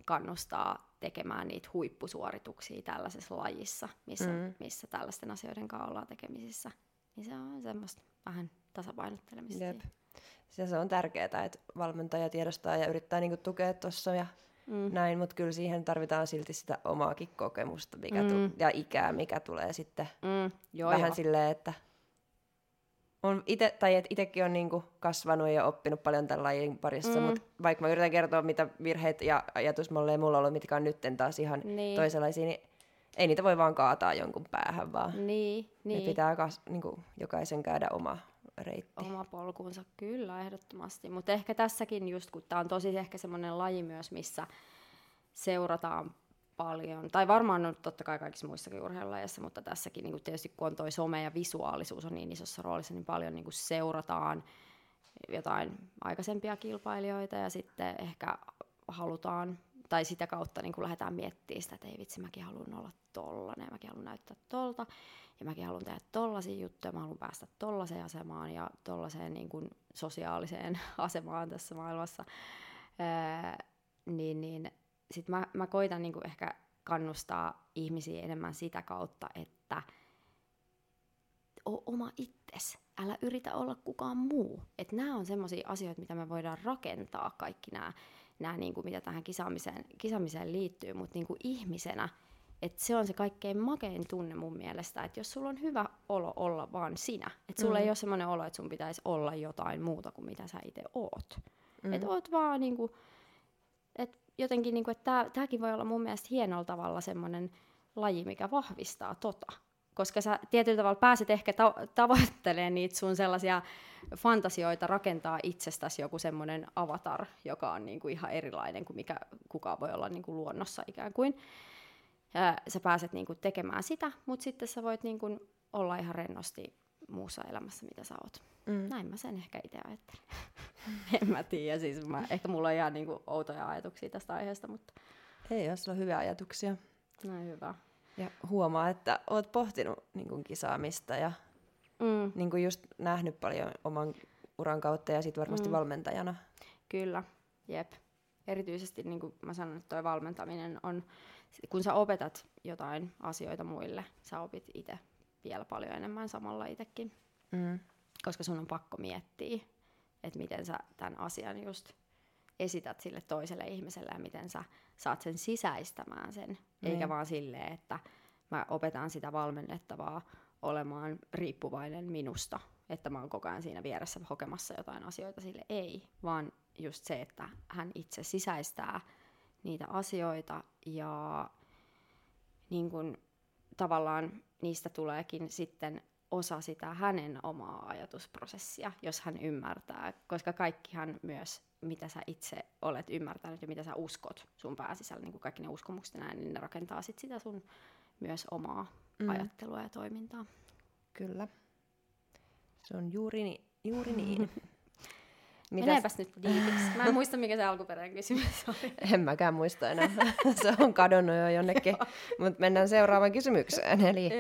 kannustaa tekemään niitä huippusuorituksia tällaisessa lajissa, missä, mm. missä tällaisten asioiden kanssa ollaan tekemisissä. Niin se on semmoista vähän tasapainottelemista. Jep. Ja se on tärkeää, että valmentaja tiedostaa ja yrittää niinku tukea tuossa ja mm. näin, mutta kyllä siihen tarvitaan silti sitä omaakin kokemusta mikä mm. tu- ja ikää, mikä tulee sitten mm. Joo, vähän jo. silleen, että on ite, tai et itekin on niinku kasvanut ja oppinut paljon tämän lajin parissa, mm. mutta vaikka mä yritän kertoa, mitä virheitä ja ajatusmalleja mulla on ollut, mitkä on nyt taas ihan niin. toisenlaisia, niin ei niitä voi vaan kaataa jonkun päähän, vaan niin, niin. ne pitää kas, niinku, jokaisen käydä oma reitti. Oma polkunsa, kyllä, ehdottomasti. Mutta ehkä tässäkin just, kun tämä on tosi ehkä semmoinen laji myös, missä seurataan paljon, tai varmaan on totta kai kaikissa muissakin urheilulajeissa, mutta tässäkin niin tietysti kun on toi some ja visuaalisuus on niin isossa roolissa, niin paljon niin seurataan jotain aikaisempia kilpailijoita ja sitten ehkä halutaan, tai sitä kautta niin lähdetään miettimään sitä, että ei vitsi, mäkin haluan olla tollanen, mäkin haluan näyttää tolta, ja mäkin haluan tehdä tollaisia juttuja, mä haluan päästä tollaiseen asemaan ja tollaiseen niin kuin sosiaaliseen asemaan tässä maailmassa, öö, niin, niin sitten mä, mä koitan niinku ehkä kannustaa ihmisiä enemmän sitä kautta, että o oma itses. Älä yritä olla kukaan muu. Että nämä on semmoisia asioita, mitä me voidaan rakentaa, kaikki nämä, nämä niinku, mitä tähän kisaamiseen, kisaamiseen liittyy, mutta niinku ihmisenä, että se on se kaikkein makein tunne mun mielestä, että jos sulla on hyvä olo olla vaan sinä, että sulla mm. ei ole semmoinen olo, että sun pitäisi olla jotain muuta kuin mitä sä itse oot. Mm. Että oot vaan niinku, että jotenkin, niin kuin, että tämäkin voi olla mun mielestä hienolla tavalla semmoinen laji, mikä vahvistaa tota. Koska sä tietyllä tavalla pääset ehkä ta- tavoittelemaan niitä sun sellaisia fantasioita rakentaa itsestäsi joku semmoinen avatar, joka on niin kuin ihan erilainen kuin mikä kukaan voi olla niin kuin luonnossa ikään kuin. Ja sä pääset niin kuin tekemään sitä, mutta sitten sä voit niin kuin olla ihan rennosti muussa elämässä, mitä sä oot. Mm. Näin mä sen ehkä itse ajattelen. en mä tiedä, siis mä, ehkä mulla on ihan niinku outoja ajatuksia tästä aiheesta, mutta... Ei, jos on hyviä ajatuksia. No hyvä. Ja huomaa, että oot pohtinut niin kuin, kisaamista ja mm. niin kuin just nähnyt paljon oman uran kautta ja sitten varmasti mm. valmentajana. Kyllä, jep. Erityisesti niin kuin mä sanon, että toi valmentaminen on, kun sä opetat jotain asioita muille, sä opit itse vielä paljon enemmän samalla itsekin. Mm. Koska sun on pakko miettiä, että miten sä tämän asian just esität sille toiselle ihmiselle ja miten sä saat sen sisäistämään sen. Mm. Eikä vaan silleen, että mä opetan sitä valmennettavaa olemaan riippuvainen minusta, että mä oon koko ajan siinä vieressä hokemassa jotain asioita sille ei, vaan just se, että hän itse sisäistää niitä asioita ja niin kun, tavallaan niistä tuleekin sitten osa sitä hänen omaa ajatusprosessia, jos hän ymmärtää, koska kaikkihan myös, mitä sä itse olet ymmärtänyt ja mitä sä uskot sun pääsisällä, niin kuin kaikki ne uskomukset näin, niin ne rakentaa sit sitä sun myös omaa mm. ajattelua ja toimintaa. Kyllä. Se on juuri, ni- juuri niin. Mitäs? Meneepäs nyt diipiksi. Mä en muista, mikä se alkuperäinen kysymys oli. En mäkään muista enää. se on kadonnut jo jonnekin. Mutta mennään seuraavaan kysymykseen. Eli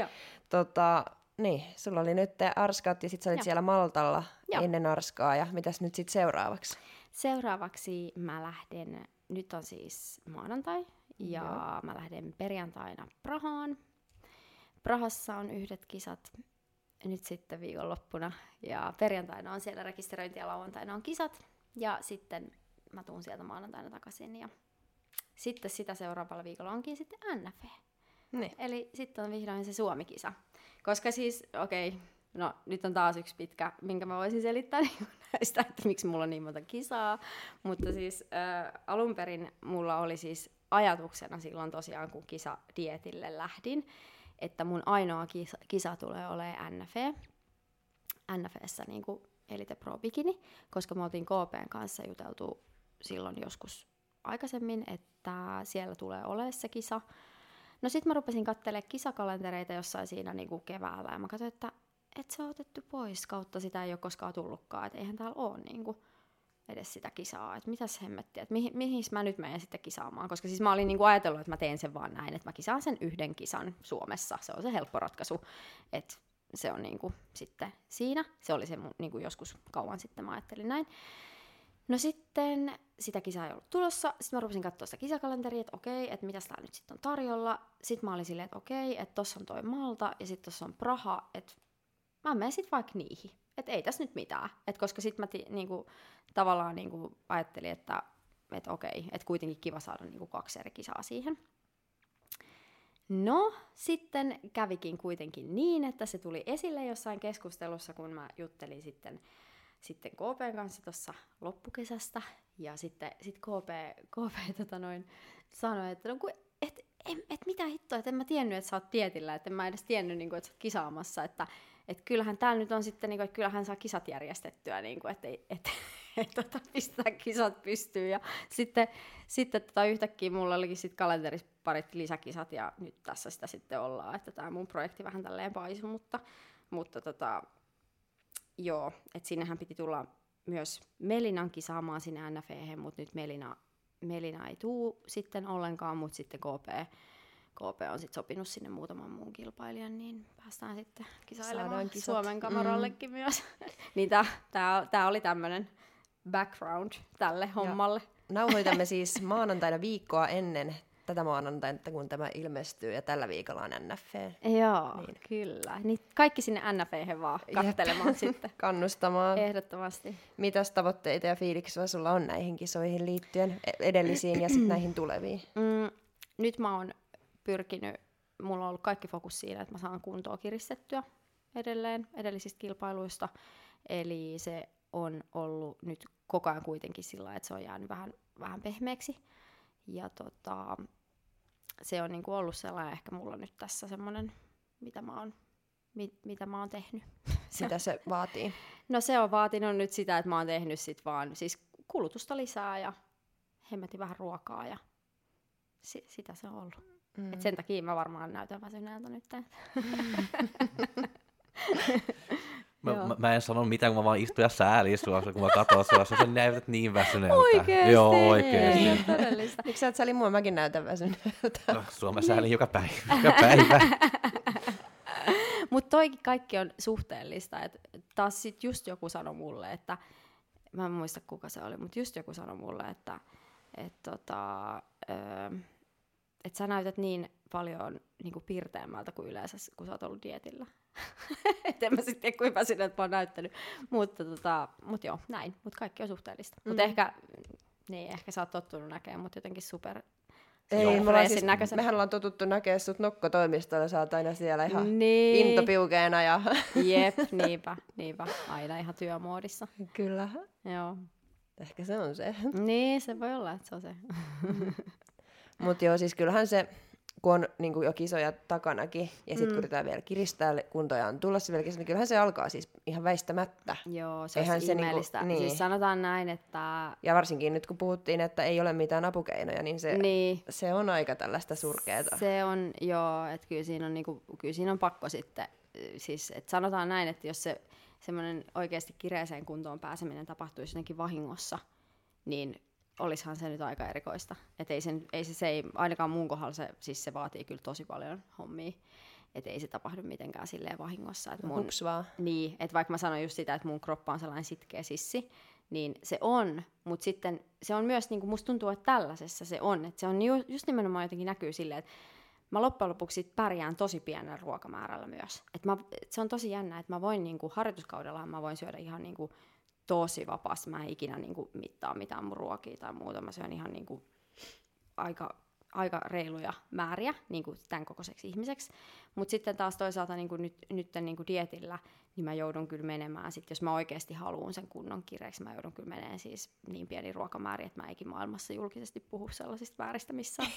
tota, niin, sulla oli nyt Arskat ja sitten sä olit Joo. siellä Maltalla Joo. ennen Arskaa. Ja mitäs nyt sitten seuraavaksi? Seuraavaksi mä lähden, nyt on siis maanantai, ja Joo. mä lähden perjantaina Prahaan. Prahassa on yhdet kisat nyt sitten viikonloppuna. Ja perjantaina on siellä rekisteröinti ja lauantaina on kisat. Ja sitten mä tuun sieltä maanantaina takaisin. Ja sitten sitä seuraavalla viikolla onkin sitten NFE. Niin. Eli sitten on vihdoin se Suomi-kisa. Koska siis, okei, okay, no nyt on taas yksi pitkä, minkä mä voisin selittää niin näistä, että miksi mulla on niin monta kisaa. Mutta siis äh, alun perin mulla oli siis ajatuksena silloin tosiaan, kun kisa dietille lähdin, että mun ainoa kisa, kisa tulee olemaan NFE. NFEssä niin kuin Elite Pro Bikini, koska me oltiin KPn kanssa juteltu silloin joskus aikaisemmin, että siellä tulee olemaan se kisa. No sitten mä rupesin katselemaan kisakalentereita jossain siinä niin kuin keväällä ja mä katsoin, että et se on otettu pois kautta sitä ei ole koskaan tullutkaan, että eihän täällä ole niin kuin edes sitä kisaa, että mitäs hemmettiä, että mihin, mihin mä nyt menen sitten kisaamaan, koska siis mä olin niinku ajatellut, että mä teen sen vaan näin, että mä kisaan sen yhden kisan Suomessa, se on se helppo ratkaisu, että se on niinku sitten siinä, se oli se mun, niinku joskus kauan sitten mä ajattelin näin. No sitten sitä kisaa ei ollut tulossa, sitten mä rupesin katsoa sitä kisakalenteria, että okei, että mitäs tää nyt sitten on tarjolla, sitten mä olin silleen, että okei, että tossa on toi Malta ja sitten tossa on Praha, että mä menen sitten vaikka niihin että ei tässä nyt mitään. Et koska sitten mä ti, niinku, tavallaan niinku, ajattelin, että et okei, että kuitenkin kiva saada niinku, kaksi eri kisaa siihen. No, sitten kävikin kuitenkin niin, että se tuli esille jossain keskustelussa, kun mä juttelin sitten, sitten KPn kanssa tuossa loppukesästä. Ja sitten sit KP, KP tota noin, sanoi, että no, et, et, et mitä hittoa, että en mä tiennyt, että sä oot tietillä, että en mä edes tiennyt, niin kuin, että sä oot kisaamassa, että et kyllähän täällä nyt on sitten, niin kuin, että kyllähän saa kisat järjestettyä, niin kuin, että et, et, et, tota, kisat pystyyn. Ja sitten, sitten tota, yhtäkkiä mulla olikin sitten kalenterissa parit lisäkisat ja nyt tässä sitä sitten ollaan, että tämä mun projekti vähän tälleen paisu, mutta, mutta tota, joo, että sinnehän piti tulla myös Melinan kisaamaan sinne NFE, mutta nyt Melina, Melina ei tuu sitten ollenkaan, mutta sitten KP KP on sitten sopinut sinne muutaman muun kilpailijan, niin päästään sitten kisailemaan Suomen kamarallekin mm. myös. niin tämä oli tämmöinen background tälle hommalle. Ja nauhoitamme siis maanantaina viikkoa ennen tätä maanantaina, kun tämä ilmestyy, ja tällä viikolla on NFV. Joo, niin. kyllä. Niin kaikki sinne NFV vaan katselemaan sitten. Kannustamaan. Ehdottomasti. Mitäs tavoitteita ja fiiliksiä sulla on näihin kisoihin liittyen, e- edellisiin ja sitten näihin tuleviin? Mm, nyt mä oon pyrkinyt, mulla on ollut kaikki fokus siinä, että mä saan kuntoa kiristettyä edelleen edellisistä kilpailuista. Eli se on ollut nyt koko ajan kuitenkin sillä että se on jäänyt vähän, vähän pehmeäksi. Ja tota, se on niinku ollut sellainen ehkä mulla nyt tässä semmoinen, mitä mä oon, mit, mitä mä oon tehnyt. Mitä se vaatii? No se on vaatinut nyt sitä, että mä oon tehnyt sit vaan siis kulutusta lisää ja hemmetin vähän ruokaa ja si- sitä se on ollut. Mm. Et sen takia mä varmaan näytän väsyneeltä nyt. Mä, mä, mä, en sano mitään, kun mä vaan istun ja säälin sua, kun mä katson sua, sä näytät niin väsyneeltä. Oikeesti? Joo, oikeesti. Niin, todellista. Miksi sä et sääli mua? Mäkin näytän väsyneeltä. No, sua mä säälin joka päivä. Joka päivä. Mutta toikin kaikki on suhteellista. Et taas sit just joku sanoi mulle, että, mä en muista kuka se oli, mutta just joku sanoi mulle, että et tota, öö, että sä näytät niin paljon niin kuin pirteämmältä kuin yleensä, kun sä oot ollut dietillä. et en mä sitten tiedä, kuinka mä että mä oon näyttänyt. Mutta tota, mut joo, näin. Mutta kaikki on suhteellista. Mm. Mutta ehkä, niin, ehkä sä oot tottunut näkemään mut jotenkin super ei, me siis, näköisen. mehän ollaan totuttu näkemään sut nokkotoimistolla, sä oot aina siellä ihan niin. intopiukeena. Ja... Jep, niinpä, niinpä. Aina ihan työmuodissa. Kyllä. Joo. Ehkä se on se. Niin, se voi olla, että se on se. Mutta joo, siis kyllähän se, kun on niin jo kisoja takanakin, ja sitten mm. yritetään vielä kiristää kuntoja on tulossa vielä kisoja, niin kyllähän se alkaa siis ihan väistämättä. Joo, se Eihän on se Niinku, niin. Siis sanotaan näin, että... Ja varsinkin nyt kun puhuttiin, että ei ole mitään apukeinoja, niin se, niin. se on aika tällaista surkeata. Se on, joo, että kyllä siinä on, niinku, kyllä siinä on pakko sitten, siis että sanotaan näin, että jos se semmoinen oikeasti kireeseen kuntoon pääseminen tapahtuisi jotenkin vahingossa, niin olisihan se nyt aika erikoista. Et ei, sen, ei se, se ei, ainakaan mun kohdalla se, siis se vaatii kyllä tosi paljon hommia. Että ei se tapahdu mitenkään silleen vahingossa. Et mun, Hups vaan. Niin, että vaikka mä sanon just sitä, että mun kroppa on sellainen sitkeä sissi, niin se on, mutta sitten se on myös, niin kuin musta tuntuu, että tällaisessa se on. Että se on ju, just nimenomaan jotenkin näkyy silleen, että mä loppujen lopuksi pärjään tosi pienellä ruokamäärällä myös. Et mä, et se on tosi jännä, että mä voin niin kuin, harjoituskaudella mä voin syödä ihan niin kuin, tosi vapaasti. Mä en ikinä niin kuin, mittaa mitään mun ruokia tai muuta. Mä syön ihan niin kuin, aika, aika reiluja määriä niin kuin tämän kokoiseksi ihmiseksi. Mutta sitten taas toisaalta niin kuin nyt, nyt niin kuin dietillä niin mä joudun kyllä menemään, sit jos mä oikeasti haluan sen kunnon kireeksi, mä joudun kyllä menemään siis niin pieni ruokamääri, että mä eikin maailmassa julkisesti puhu sellaisista vääristä missään.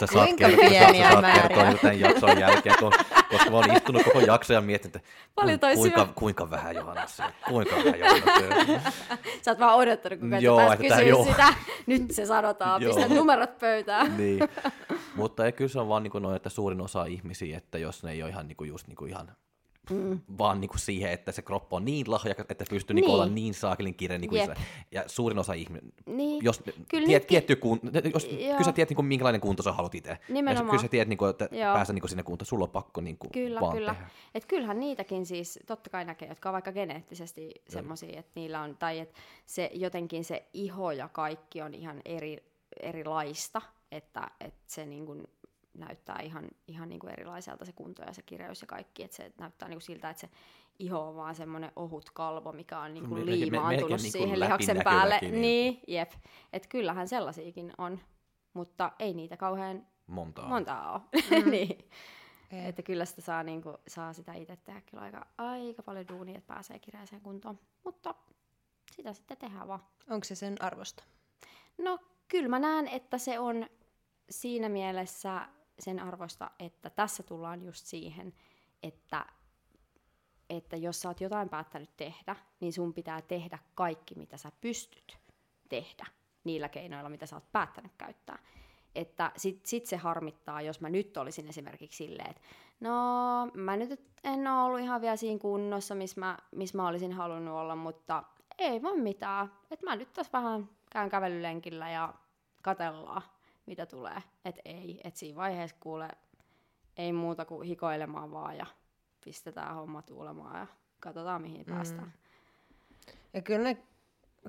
Sä saat kertoa, sä saat kertoa tämän jakson jälkeen, kun, koska mä oon istunut koko jakson ja miettinyt, että Paljon kuinka, kuinka vähän Johanna kuinka vähän Johanna Sä oot vaan odottanut, kun joo, että kysyä joo. sitä. Nyt se sanotaan, pistä numerot pöytään. niin. Mutta ei, kyllä se on vaan niin kuin noin, että suurin osa ihmisiä, että jos ne ei ole ihan, niin kuin just niin kuin ihan mm. vaan niin kuin siihen, että se kroppa on niin lahjakas, että pystyy niin. Niin olla niin saakelin kireä. Niin kuin ja suurin osa ihminen, niin. jos, kyllä tiet, tietty kun, jos kyllä sä tiedät, niin kuin, minkälainen kunto sä haluat itse. Nimenomaan. Ja kyllä sä tiedät, niin kuin, että Joo. päästä niin kuin sinne kuntoon, sulla on pakko niin kuin, kyllä, vaan kyllä. tehdä. Et kyllähän niitäkin siis totta kai näkee, jotka on vaikka geneettisesti semmoisia, että niillä on, tai että se jotenkin se iho ja kaikki on ihan eri, erilaista, että, että se niin kuin näyttää ihan, ihan niin kuin erilaiselta se kunto ja se kireys ja kaikki, että se näyttää niin kuin siltä, että se iho on vaan semmoinen ohut kalvo, mikä on niin kuin liimaantunut me, me, siihen niin lihaksen päälle. Niin, niin jep. Että kyllähän sellaisiakin on, mutta ei niitä kauhean montaa, montaa ole. Mm. niin. Että kyllä sitä saa, niin kuin, saa sitä itse tehdä kyllä aika, aika paljon duunia, että pääsee kireeseen kuntoon. Mutta sitä sitten tehdään vaan. Onko se sen arvosta? No kyllä mä näen, että se on siinä mielessä sen arvosta, että tässä tullaan just siihen, että, että jos sä oot jotain päättänyt tehdä, niin sun pitää tehdä kaikki, mitä sä pystyt tehdä niillä keinoilla, mitä sä oot päättänyt käyttää. Että sit, sit se harmittaa, jos mä nyt olisin esimerkiksi silleen, että no mä nyt en ole ollut ihan vielä siinä kunnossa, missä mä, miss mä olisin halunnut olla, mutta ei voi mitään. Että mä nyt tässä vähän käyn kävelylenkillä ja katellaan mitä tulee. Että ei, että siinä vaiheessa kuule, ei muuta kuin hikoilemaan vaan ja pistetään homma tuulemaan ja katsotaan mihin mm. päästään. Ja kyllä, ne,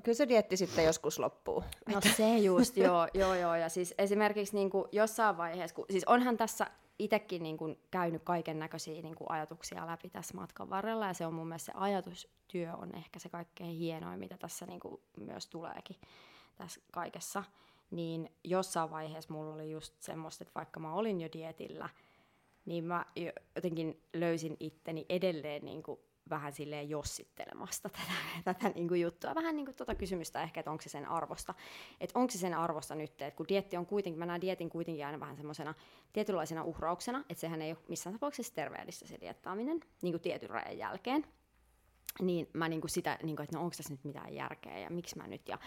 kyllä se dietti sitten joskus loppuu. No se just, joo, joo, joo. Ja siis esimerkiksi niin kuin jossain vaiheessa, kun, siis onhan tässä itsekin niin kuin käynyt kaiken näköisiä niin kuin ajatuksia läpi tässä matkan varrella, ja se on mun mielestä se ajatustyö on ehkä se kaikkein hienoin, mitä tässä niin kuin myös tuleekin tässä kaikessa niin jossain vaiheessa mulla oli just semmoista, että vaikka mä olin jo dietillä, niin mä jotenkin löysin itteni edelleen niin kuin vähän silleen jossittelemasta tätä, tätä niin kuin juttua. Vähän niin kuin tuota kysymystä ehkä, että onko se sen arvosta. Että onko se sen arvosta nyt, että kun dietti on kuitenkin, mä näen dietin kuitenkin aina vähän semmoisena tietynlaisena uhrauksena, että sehän ei ole missään tapauksessa terveellistä se diettaaminen, niin kuin tietyn rajan jälkeen. Niin mä niin kuin sitä, niin kuin, että no onko tässä nyt mitään järkeä ja miksi mä nyt ja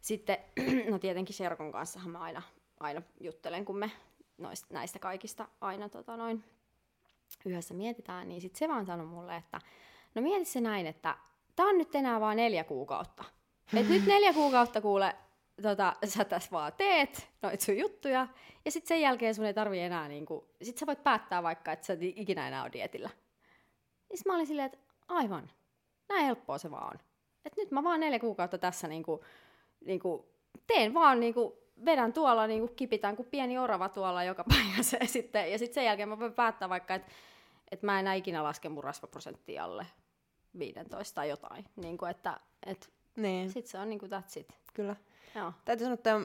sitten, no tietenkin Sherkon kanssa mä aina, aina juttelen, kun me noista, näistä kaikista aina tota noin, yhdessä mietitään, niin sitten se vaan sanoi mulle, että no mieti se näin, että tää on nyt enää vaan neljä kuukautta. Et nyt neljä kuukautta kuule, tota, sä tässä vaan teet noit sun juttuja, ja sitten sen jälkeen sun ei tarvi enää, niinku, sit sä voit päättää vaikka, että sä et ikinä enää ole dietillä. Ja sit mä olin silleen, että aivan, näin helppoa se vaan on. että nyt mä vaan neljä kuukautta tässä niinku, niin kuin, teen vaan niin kuin, vedän tuolla, niin kuin kipitän kuin pieni orava tuolla joka paikassa. Ja sitten, ja sitten sen jälkeen mä voin päättää vaikka, että että mä en ikinä laske mun rasvaprosenttia alle 15 tai jotain. Niin kuin, että et, niin. sitten se on niin kuin that's it. Kyllä. Joo. Täytyy sanoa, että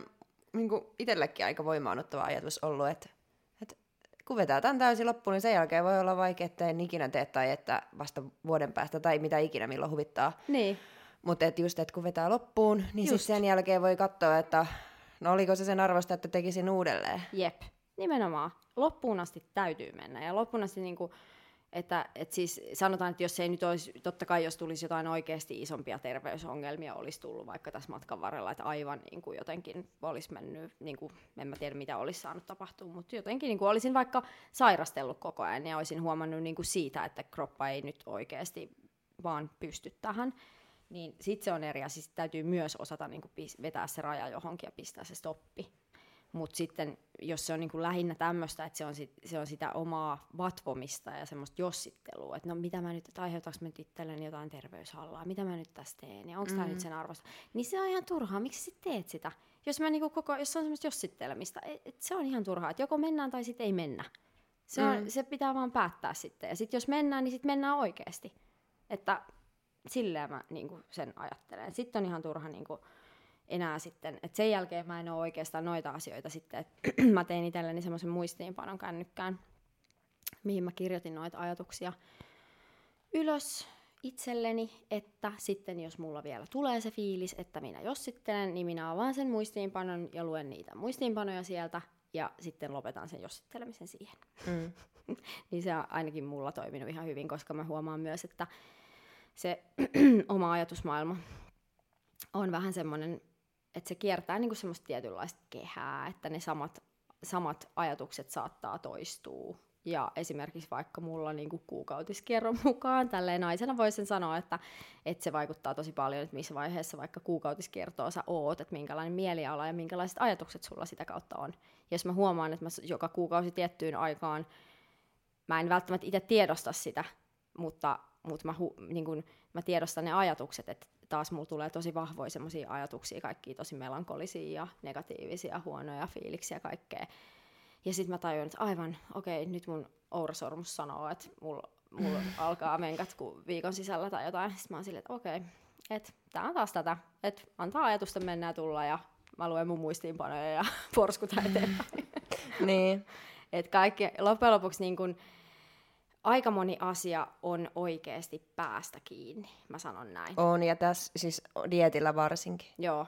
niin kuin itsellekin aika voimaanottava ajatus ollut, että, että kun vetää tämän täysin loppuun, niin sen jälkeen voi olla vaikea, että en ikinä tee tai että vasta vuoden päästä tai mitä ikinä milloin huvittaa. Niin. Mutta et just, että kun vetää loppuun, niin sitten sen jälkeen voi katsoa, että no oliko se sen arvosta, että tekisin uudelleen. Jep, nimenomaan. Loppuun asti täytyy mennä. Ja loppuun asti niin kuin, että, että siis sanotaan, että jos ei nyt olisi, totta kai jos tulisi jotain oikeasti isompia terveysongelmia, olisi tullut vaikka tässä matkan varrella, että aivan niin kuin jotenkin olisi mennyt, niin kuin, en mä tiedä mitä olisi saanut tapahtua, mutta jotenkin niin kuin olisin vaikka sairastellut koko ajan ja olisin huomannut niin kuin siitä, että kroppa ei nyt oikeasti vaan pysty tähän, niin sitten se on eri asia. Sitten täytyy myös osata niin kuin, vetää se raja johonkin ja pistää se stoppi. Mutta sitten, jos se on niin kuin lähinnä tämmöistä, että se on, sit, se on sitä omaa vatvomista ja semmoista jossittelua, että no mitä mä nyt, että aiheutanko mä nyt itselleni jotain terveyshallaa, mitä mä nyt tässä teen ja onko mm-hmm. tämä nyt sen arvosta, niin se on ihan turhaa, miksi sä teet sitä? Jos, mä niinku koko, jos se on semmoista jossittelemista, et, et se on ihan turhaa, että joko mennään tai sitten ei mennä. Se, on, mm. se pitää vaan päättää sitten. Ja sitten jos mennään, niin sitten mennään oikeasti. Että silleen mä niin kuin sen ajattelen. Sitten on ihan turha niin kuin, enää sitten, että sen jälkeen mä en ole oikeastaan noita asioita sitten, että mä tein itselleni semmoisen muistiinpanon kännykkään, mihin mä kirjoitin noita ajatuksia ylös itselleni, että sitten jos mulla vielä tulee se fiilis, että minä jossittelen, niin minä avaan sen muistiinpanon ja luen niitä muistiinpanoja sieltä ja sitten lopetan sen jossittelemisen siihen. Mm. niin se on ainakin mulla toiminut ihan hyvin, koska mä huomaan myös, että se oma ajatusmaailma on vähän semmoinen, että se kiertää niin kuin semmoista tietynlaista kehää, että ne samat, samat ajatukset saattaa toistua Ja esimerkiksi vaikka mulla niin kuukautiskierron mukaan, tälleen naisena voisin sanoa, että, että se vaikuttaa tosi paljon, että missä vaiheessa vaikka kuukautiskiertoa sä oot, että minkälainen mieliala ja minkälaiset ajatukset sulla sitä kautta on. Ja jos mä huomaan, että mä joka kuukausi tiettyyn aikaan, mä en välttämättä itse tiedosta sitä, mutta, mutta mä, hu, niin kun, mä tiedostan ne ajatukset, että taas mulla tulee tosi vahvoja semmoisia ajatuksia, kaikki tosi melankolisia ja negatiivisia, huonoja fiiliksiä ja kaikkea. Ja sitten mä tajun, että aivan, okei, okay, nyt mun ourasormus sanoo, että mulla mulla alkaa menkat ku viikon sisällä tai jotain. Sitten mä oon silleen, että okei, okay, että tää on taas tätä, että antaa ajatusta mennä ja tulla ja mä luen mun muistiinpanoja ja porskuta eteenpäin. niin. Että kaikki, loppujen lopuksi niin kun, aika moni asia on oikeasti päästä kiinni, mä sanon näin. On, ja tässä siis dietillä varsinkin. Joo,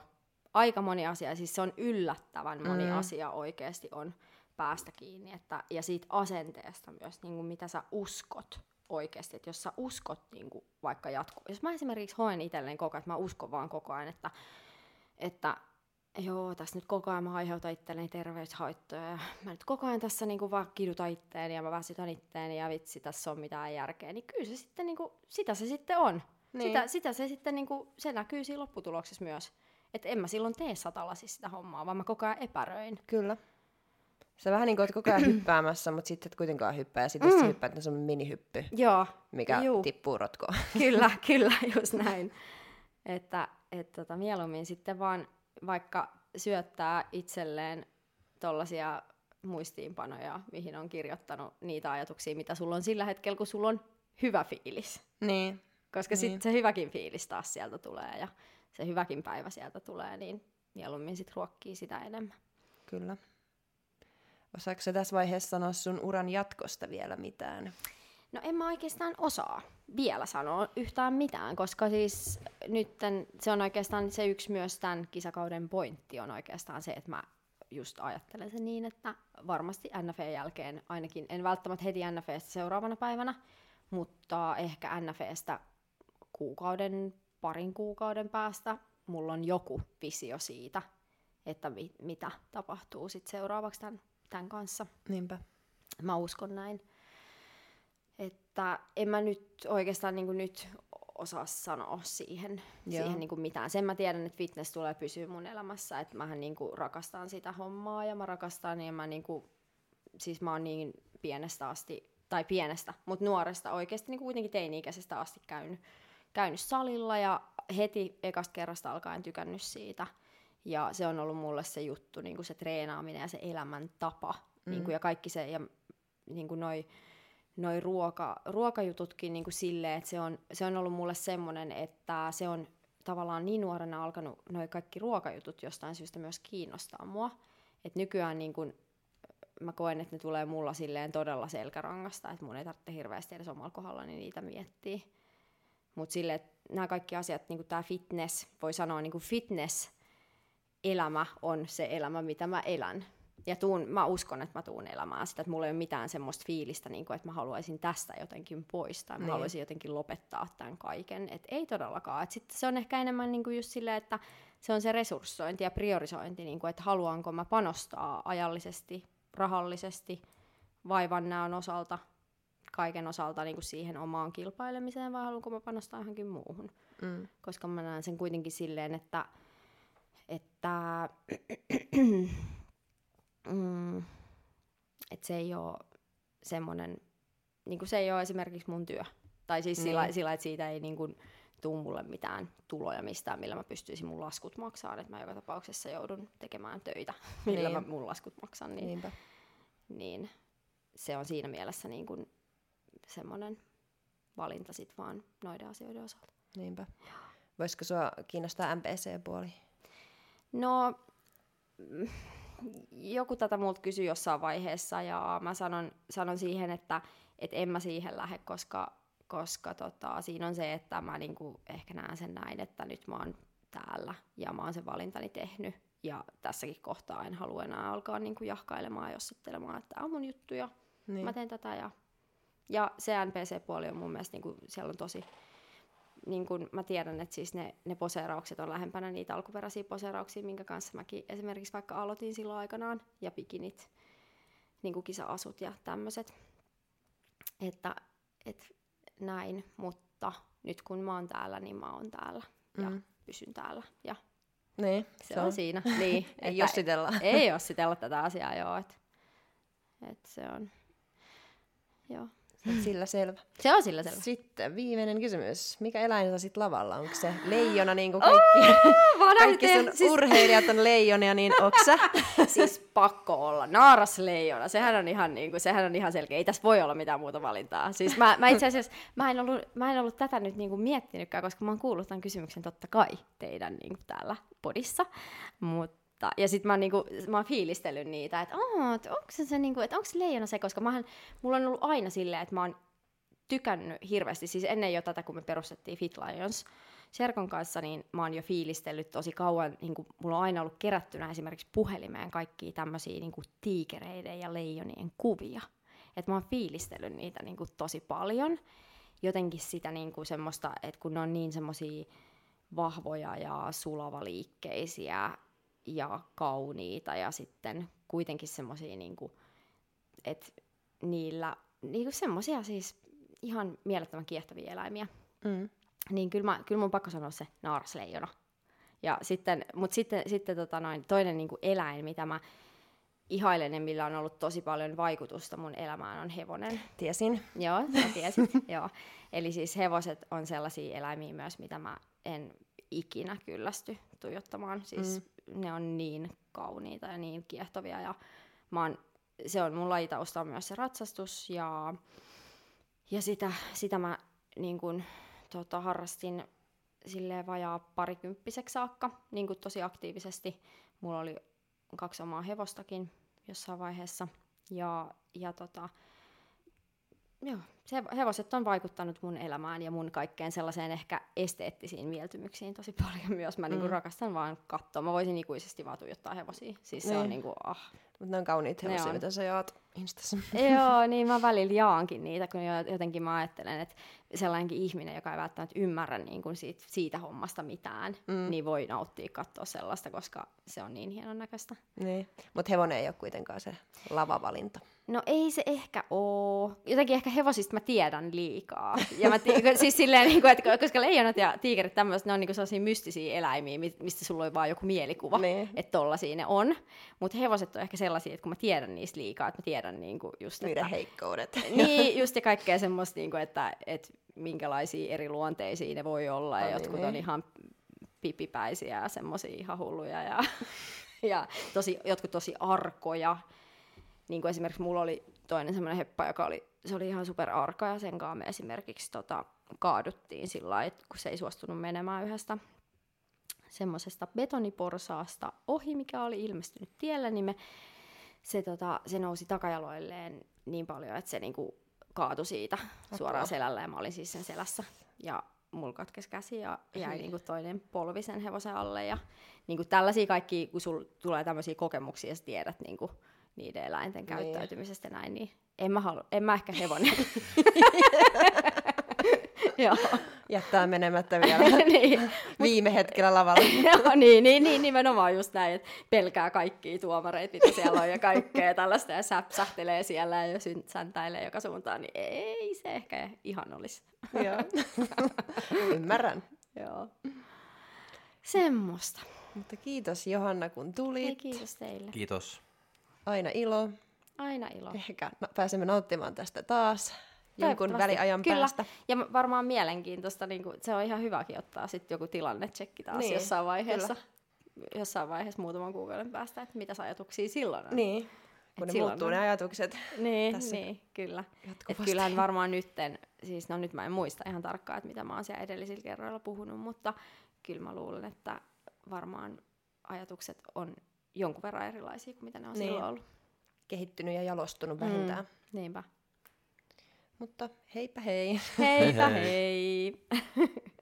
aika moni asia, siis se on yllättävän moni mm. asia oikeasti on päästä kiinni. Että, ja siitä asenteesta myös, niin kuin mitä sä uskot oikeasti. Että jos sä uskot niin kuin vaikka jatkuu. Jos mä esimerkiksi hoen itselleen koko ajan, että mä uskon vaan koko ajan, että, että joo, tässä nyt koko ajan mä aiheutan itselleni terveyshaittoja ja mä nyt koko ajan tässä niinku vaan kidutan itteeni ja mä väsytän itteeni ja vitsi, tässä on mitään järkeä, niin kyllä se sitten niinku, sitä se sitten on. Niin. Sitä, sitä se sitten niinku, se näkyy siinä lopputuloksessa myös. Että en mä silloin tee satalasissa sitä hommaa, vaan mä koko ajan epäröin. Kyllä. Sä vähän niin kuin oot koko ajan hyppäämässä, mutta sitten et kuitenkaan hyppää ja sitten mm. sä hyppäät, että on minihyppy, Joo. mikä Juu. tippuu rotkoon. Kyllä, kyllä, just näin. Että et tota, mieluummin sitten vaan vaikka syöttää itselleen tollaisia muistiinpanoja, mihin on kirjoittanut niitä ajatuksia, mitä sulla on sillä hetkellä, kun sulla on hyvä fiilis. Niin. Koska niin. sitten se hyväkin fiilis taas sieltä tulee ja se hyväkin päivä sieltä tulee, niin mieluummin sitten ruokkii sitä enemmän. Kyllä. Osaatko sä tässä vaiheessa sanoa sun uran jatkosta vielä mitään? No en mä oikeastaan osaa vielä sanoa yhtään mitään, koska siis nyt se on oikeastaan se yksi myös tämän kisakauden pointti on oikeastaan se, että mä just ajattelen sen niin, että varmasti NFE jälkeen ainakin, en välttämättä heti NFEstä seuraavana päivänä, mutta ehkä NFEstä kuukauden, parin kuukauden päästä mulla on joku visio siitä, että mi- mitä tapahtuu sitten seuraavaksi tämän, tämän kanssa. Niinpä. Mä uskon näin. Että en mä nyt oikeastaan niin kuin nyt osaa sanoa siihen, siihen niin kuin mitään. Sen mä tiedän, että fitness tulee pysyä mun elämässä, että mähän niin kuin rakastan sitä hommaa ja mä rakastan, niin mä niin kuin, siis mä oon niin pienestä asti, tai pienestä, mutta nuoresta oikeasti niin kuin kuitenkin teini-ikäisestä asti käynyt, käynyt salilla ja heti ekasta kerrasta alkaen tykännyt siitä. Ja se on ollut mulle se juttu, niin kuin se treenaaminen ja se elämäntapa. Mm. Niin kuin, ja kaikki se, ja niin kuin noi, noi ruoka, ruokajututkin niin silleen, että se on, se on ollut mulle semmoinen, että se on tavallaan niin nuorena alkanut noi kaikki ruokajutut jostain syystä myös kiinnostaa mua. Et nykyään niin kuin, mä koen, että ne tulee mulla silleen todella selkärangasta, että mun ei tarvitse hirveästi edes omalla kohdalla niin niitä miettiä. Mutta silleen, nämä kaikki asiat, niin tämä fitness, voi sanoa niin kuin fitness, elämä on se elämä, mitä mä elän. Ja tuun, mä uskon, että mä tuun elämään sitä, että mulla ei ole mitään semmoista fiilistä, niin kuin, että mä haluaisin tästä jotenkin pois tai mä niin. haluaisin jotenkin lopettaa tämän kaiken. Et ei todellakaan. Et sit se on ehkä enemmän niin kuin just silleen, että se on se resurssointi ja priorisointi, niin kuin, että haluanko mä panostaa ajallisesti, rahallisesti, vaivan näön osalta, kaiken osalta niin kuin siihen omaan kilpailemiseen vai haluanko mä panostaa johonkin muuhun. Mm. Koska mä näen sen kuitenkin silleen, että, että mm, että se ei ole semmoinen, niin kuin se ei ole esimerkiksi mun työ. Tai siis niin. sillä, sillä, että siitä ei niin kuin, tuu mulle mitään tuloja mistään, millä mä pystyisin mun laskut maksaa, että mä joka tapauksessa joudun tekemään töitä, millä niin. mä mun laskut maksan, niin, Niinpä. niin se on siinä mielessä niin kuin semmoinen valinta sit vaan noiden asioiden osalta. Niinpä. Voisiko sua kiinnostaa MPC-puoli? No, joku tätä multa kysyi jossain vaiheessa ja mä sanon, sanon siihen, että et en mä siihen lähde, koska, koska tota, siinä on se, että mä niinku ehkä näen sen näin, että nyt mä oon täällä ja mä oon sen valintani tehnyt. Ja tässäkin kohtaa en halua enää alkaa niinku jahkailemaan ja jossittelemaan, että tämä on mun juttu ja niin. mä teen tätä. Ja, ja se NPC-puoli on mun mielestä, niinku, siellä on tosi, niin kun mä tiedän, että siis ne, ne poseeraukset on lähempänä niitä alkuperäisiä poseerauksia, minkä kanssa mäkin esimerkiksi vaikka aloitin silloin aikanaan, ja pikinit, niin kuin kisa-asut ja tämmöiset. että et näin, mutta nyt kun mä oon täällä, niin mä oon täällä ja mm. pysyn täällä ja niin, se, se on. on siinä. Niin, ei jossitella. Ei jossitella tätä asiaa, joo. Et, et se on, joo. Sillä selvä. Se on sillä selvä. Sitten viimeinen kysymys. Mikä eläin sä sit lavalla? Onko se leijona niin kuin kaikki, oh, kaikki sun siis... urheilijat on leijonia, niin onko sä? siis pakko olla. Naaras leijona. Sehän on ihan, niin kuin, sehän on ihan selkeä. Ei tässä voi olla mitään muuta valintaa. Siis mä, mä itse asiassa, mä en, ollut, mä en ollut tätä nyt niin kuin miettinytkään, koska mä oon kuullut tämän kysymyksen totta kai teidän niin kuin täällä podissa. Mutta mutta, ja sitten mä, niinku, mä oon fiilistellyt niitä, että onko se, se, niinku, että onko se leijona se, koska mähän, mulla on ollut aina silleen, että mä oon tykännyt hirveästi, siis ennen jo tätä, kun me perustettiin Fit Lions Serkon kanssa, niin mä oon jo fiilistellyt tosi kauan, niin kuin mulla on aina ollut kerättynä esimerkiksi puhelimeen kaikkia tämmöisiä niin tiikereiden ja leijonien kuvia. Että mä oon fiilistellyt niitä niin kuin tosi paljon. Jotenkin sitä niin kuin semmoista, että kun ne on niin semmoisia vahvoja ja sulavaliikkeisiä ja kauniita ja sitten kuitenkin semmoisia, niin että niillä niin semmoisia siis ihan mielettömän kiehtovia eläimiä. Mm. Niin kyllä, mä, kyllä mun pakko sanoa se naarasleijona. Ja sitten, mutta sitten, sitten tota noin, toinen niin kuin eläin, mitä mä ihailen ja millä on ollut tosi paljon vaikutusta mun elämään, on hevonen. Tiesin. Joo, sä tiesit. Joo. Eli siis hevoset on sellaisia eläimiä myös, mitä mä en ikinä kyllästy tuijottamaan. Siis mm. Ne on niin kauniita ja niin kiehtovia. Ja mä oon, se on mun lajitausta on myös se ratsastus ja, ja sitä, sitä mä niin kun, tota, harrastin silleen vajaa parikymppiseksi saakka, niin tosi aktiivisesti. Mulla oli kaksi omaa hevostakin jossain vaiheessa. Ja, ja tota, joo, se, hevoset on vaikuttanut mun elämään ja mun kaikkeen sellaiseen ehkä esteettisiin mieltymyksiin tosi paljon myös. Mä niinku mm. niinku rakastan vaan katsoa. Mä voisin ikuisesti vaan tuijottaa hevosia. Siis se niin. on niinku, ah. Mutta ne on kauniit hevosia, mitä sä jaat Instassa. Joo, niin mä välillä jaankin niitä, kun jotenkin mä ajattelen, että sellainenkin ihminen, joka ei välttämättä ymmärrä niin kuin siitä, siitä hommasta mitään, mm. niin voi nauttia katsoa sellaista, koska se on niin hienon näköistä. Niin, mutta hevonen ei ole kuitenkaan se lavavalinta. No ei se ehkä oo. Jotenkin ehkä hevosista mä tiedän liikaa. Ja mä tii- siis silleen, niin kuin, että koska leijonat ja tiikerit tämmöiset, ne on niin kuin sellaisia mystisiä eläimiä, mistä sulla on vaan joku mielikuva, niin. että tollasia ne on. Mutta hevoset on ehkä sellaisia, että kun mä tiedän niistä liikaa, että mä tiedän niin kuin just, Niiden että, heikkoudet. Niin, just ja kaikkea semmoista, niin kuin, että, että minkälaisia eri luonteisia ne voi olla. Ja niin, jotkut niin. on ihan pipipäisiä ja semmoisia ihan hulluja ja, ja tosi, jotkut tosi arkoja niin kuin esimerkiksi mulla oli toinen semmoinen heppa, joka oli, se oli ihan super arka ja sen kanssa me esimerkiksi tota, kaaduttiin sillä lailla, kun se ei suostunut menemään yhdestä semmoisesta betoniporsaasta ohi, mikä oli ilmestynyt tiellä, niin me, se, tota, se nousi takajaloilleen niin paljon, että se niinku kaatui siitä Apua. suoraan selällä ja mä olin siis sen selässä. Ja mulla katkesi käsi ja jäi niinku toinen polvi sen hevosen alle. Ja niinku tällaisia kaikki, kun sulla tulee tämmöisiä kokemuksia ja sä tiedät niinku, niiden eläinten niin. käyttäytymisestä näin, niin en mä, halu, en mä ehkä hevonen. Joo. Jättää menemättä vielä niin. viime hetkellä lavalla. Joo, niin, niin, niin, nimenomaan just näin, että pelkää kaikkia tuomareita, mitä siellä on ja kaikkea tällaista ja säpsähtelee siellä ja säntäilee joka suuntaan, niin ei se ehkä ihan olisi. Joo. Ymmärrän. Joo. Semmosta. Mutta kiitos Johanna, kun tulit. Ei, kiitos teille. Kiitos. Aina ilo. Aina ilo. Ehkä pääsemme nauttimaan tästä taas jonkun väliajan Kyllä. päästä. Ja varmaan mielenkiintoista, niin kuin, se on ihan hyväkin ottaa sitten joku tilannetsekki taas niin. jossain vaiheessa. Kyllä. Jossain vaiheessa muutaman kuukauden päästä, että mitä ajatuksia silloin on. Niin, kun Et ne muuttuu on... ne ajatukset. Niin, tässä niin kyllä. Et kyllähän varmaan nytten, siis no nyt mä en muista ihan tarkkaan, että mitä mä oon siellä edellisillä kerroilla puhunut, mutta kyllä mä luulen, että varmaan ajatukset on jonkun verran erilaisia kuin mitä ne on niin. silloin ollut. Kehittynyt ja jalostunut vähintään. Mm, niinpä. Mutta heipä hei. Heipä hei. hei.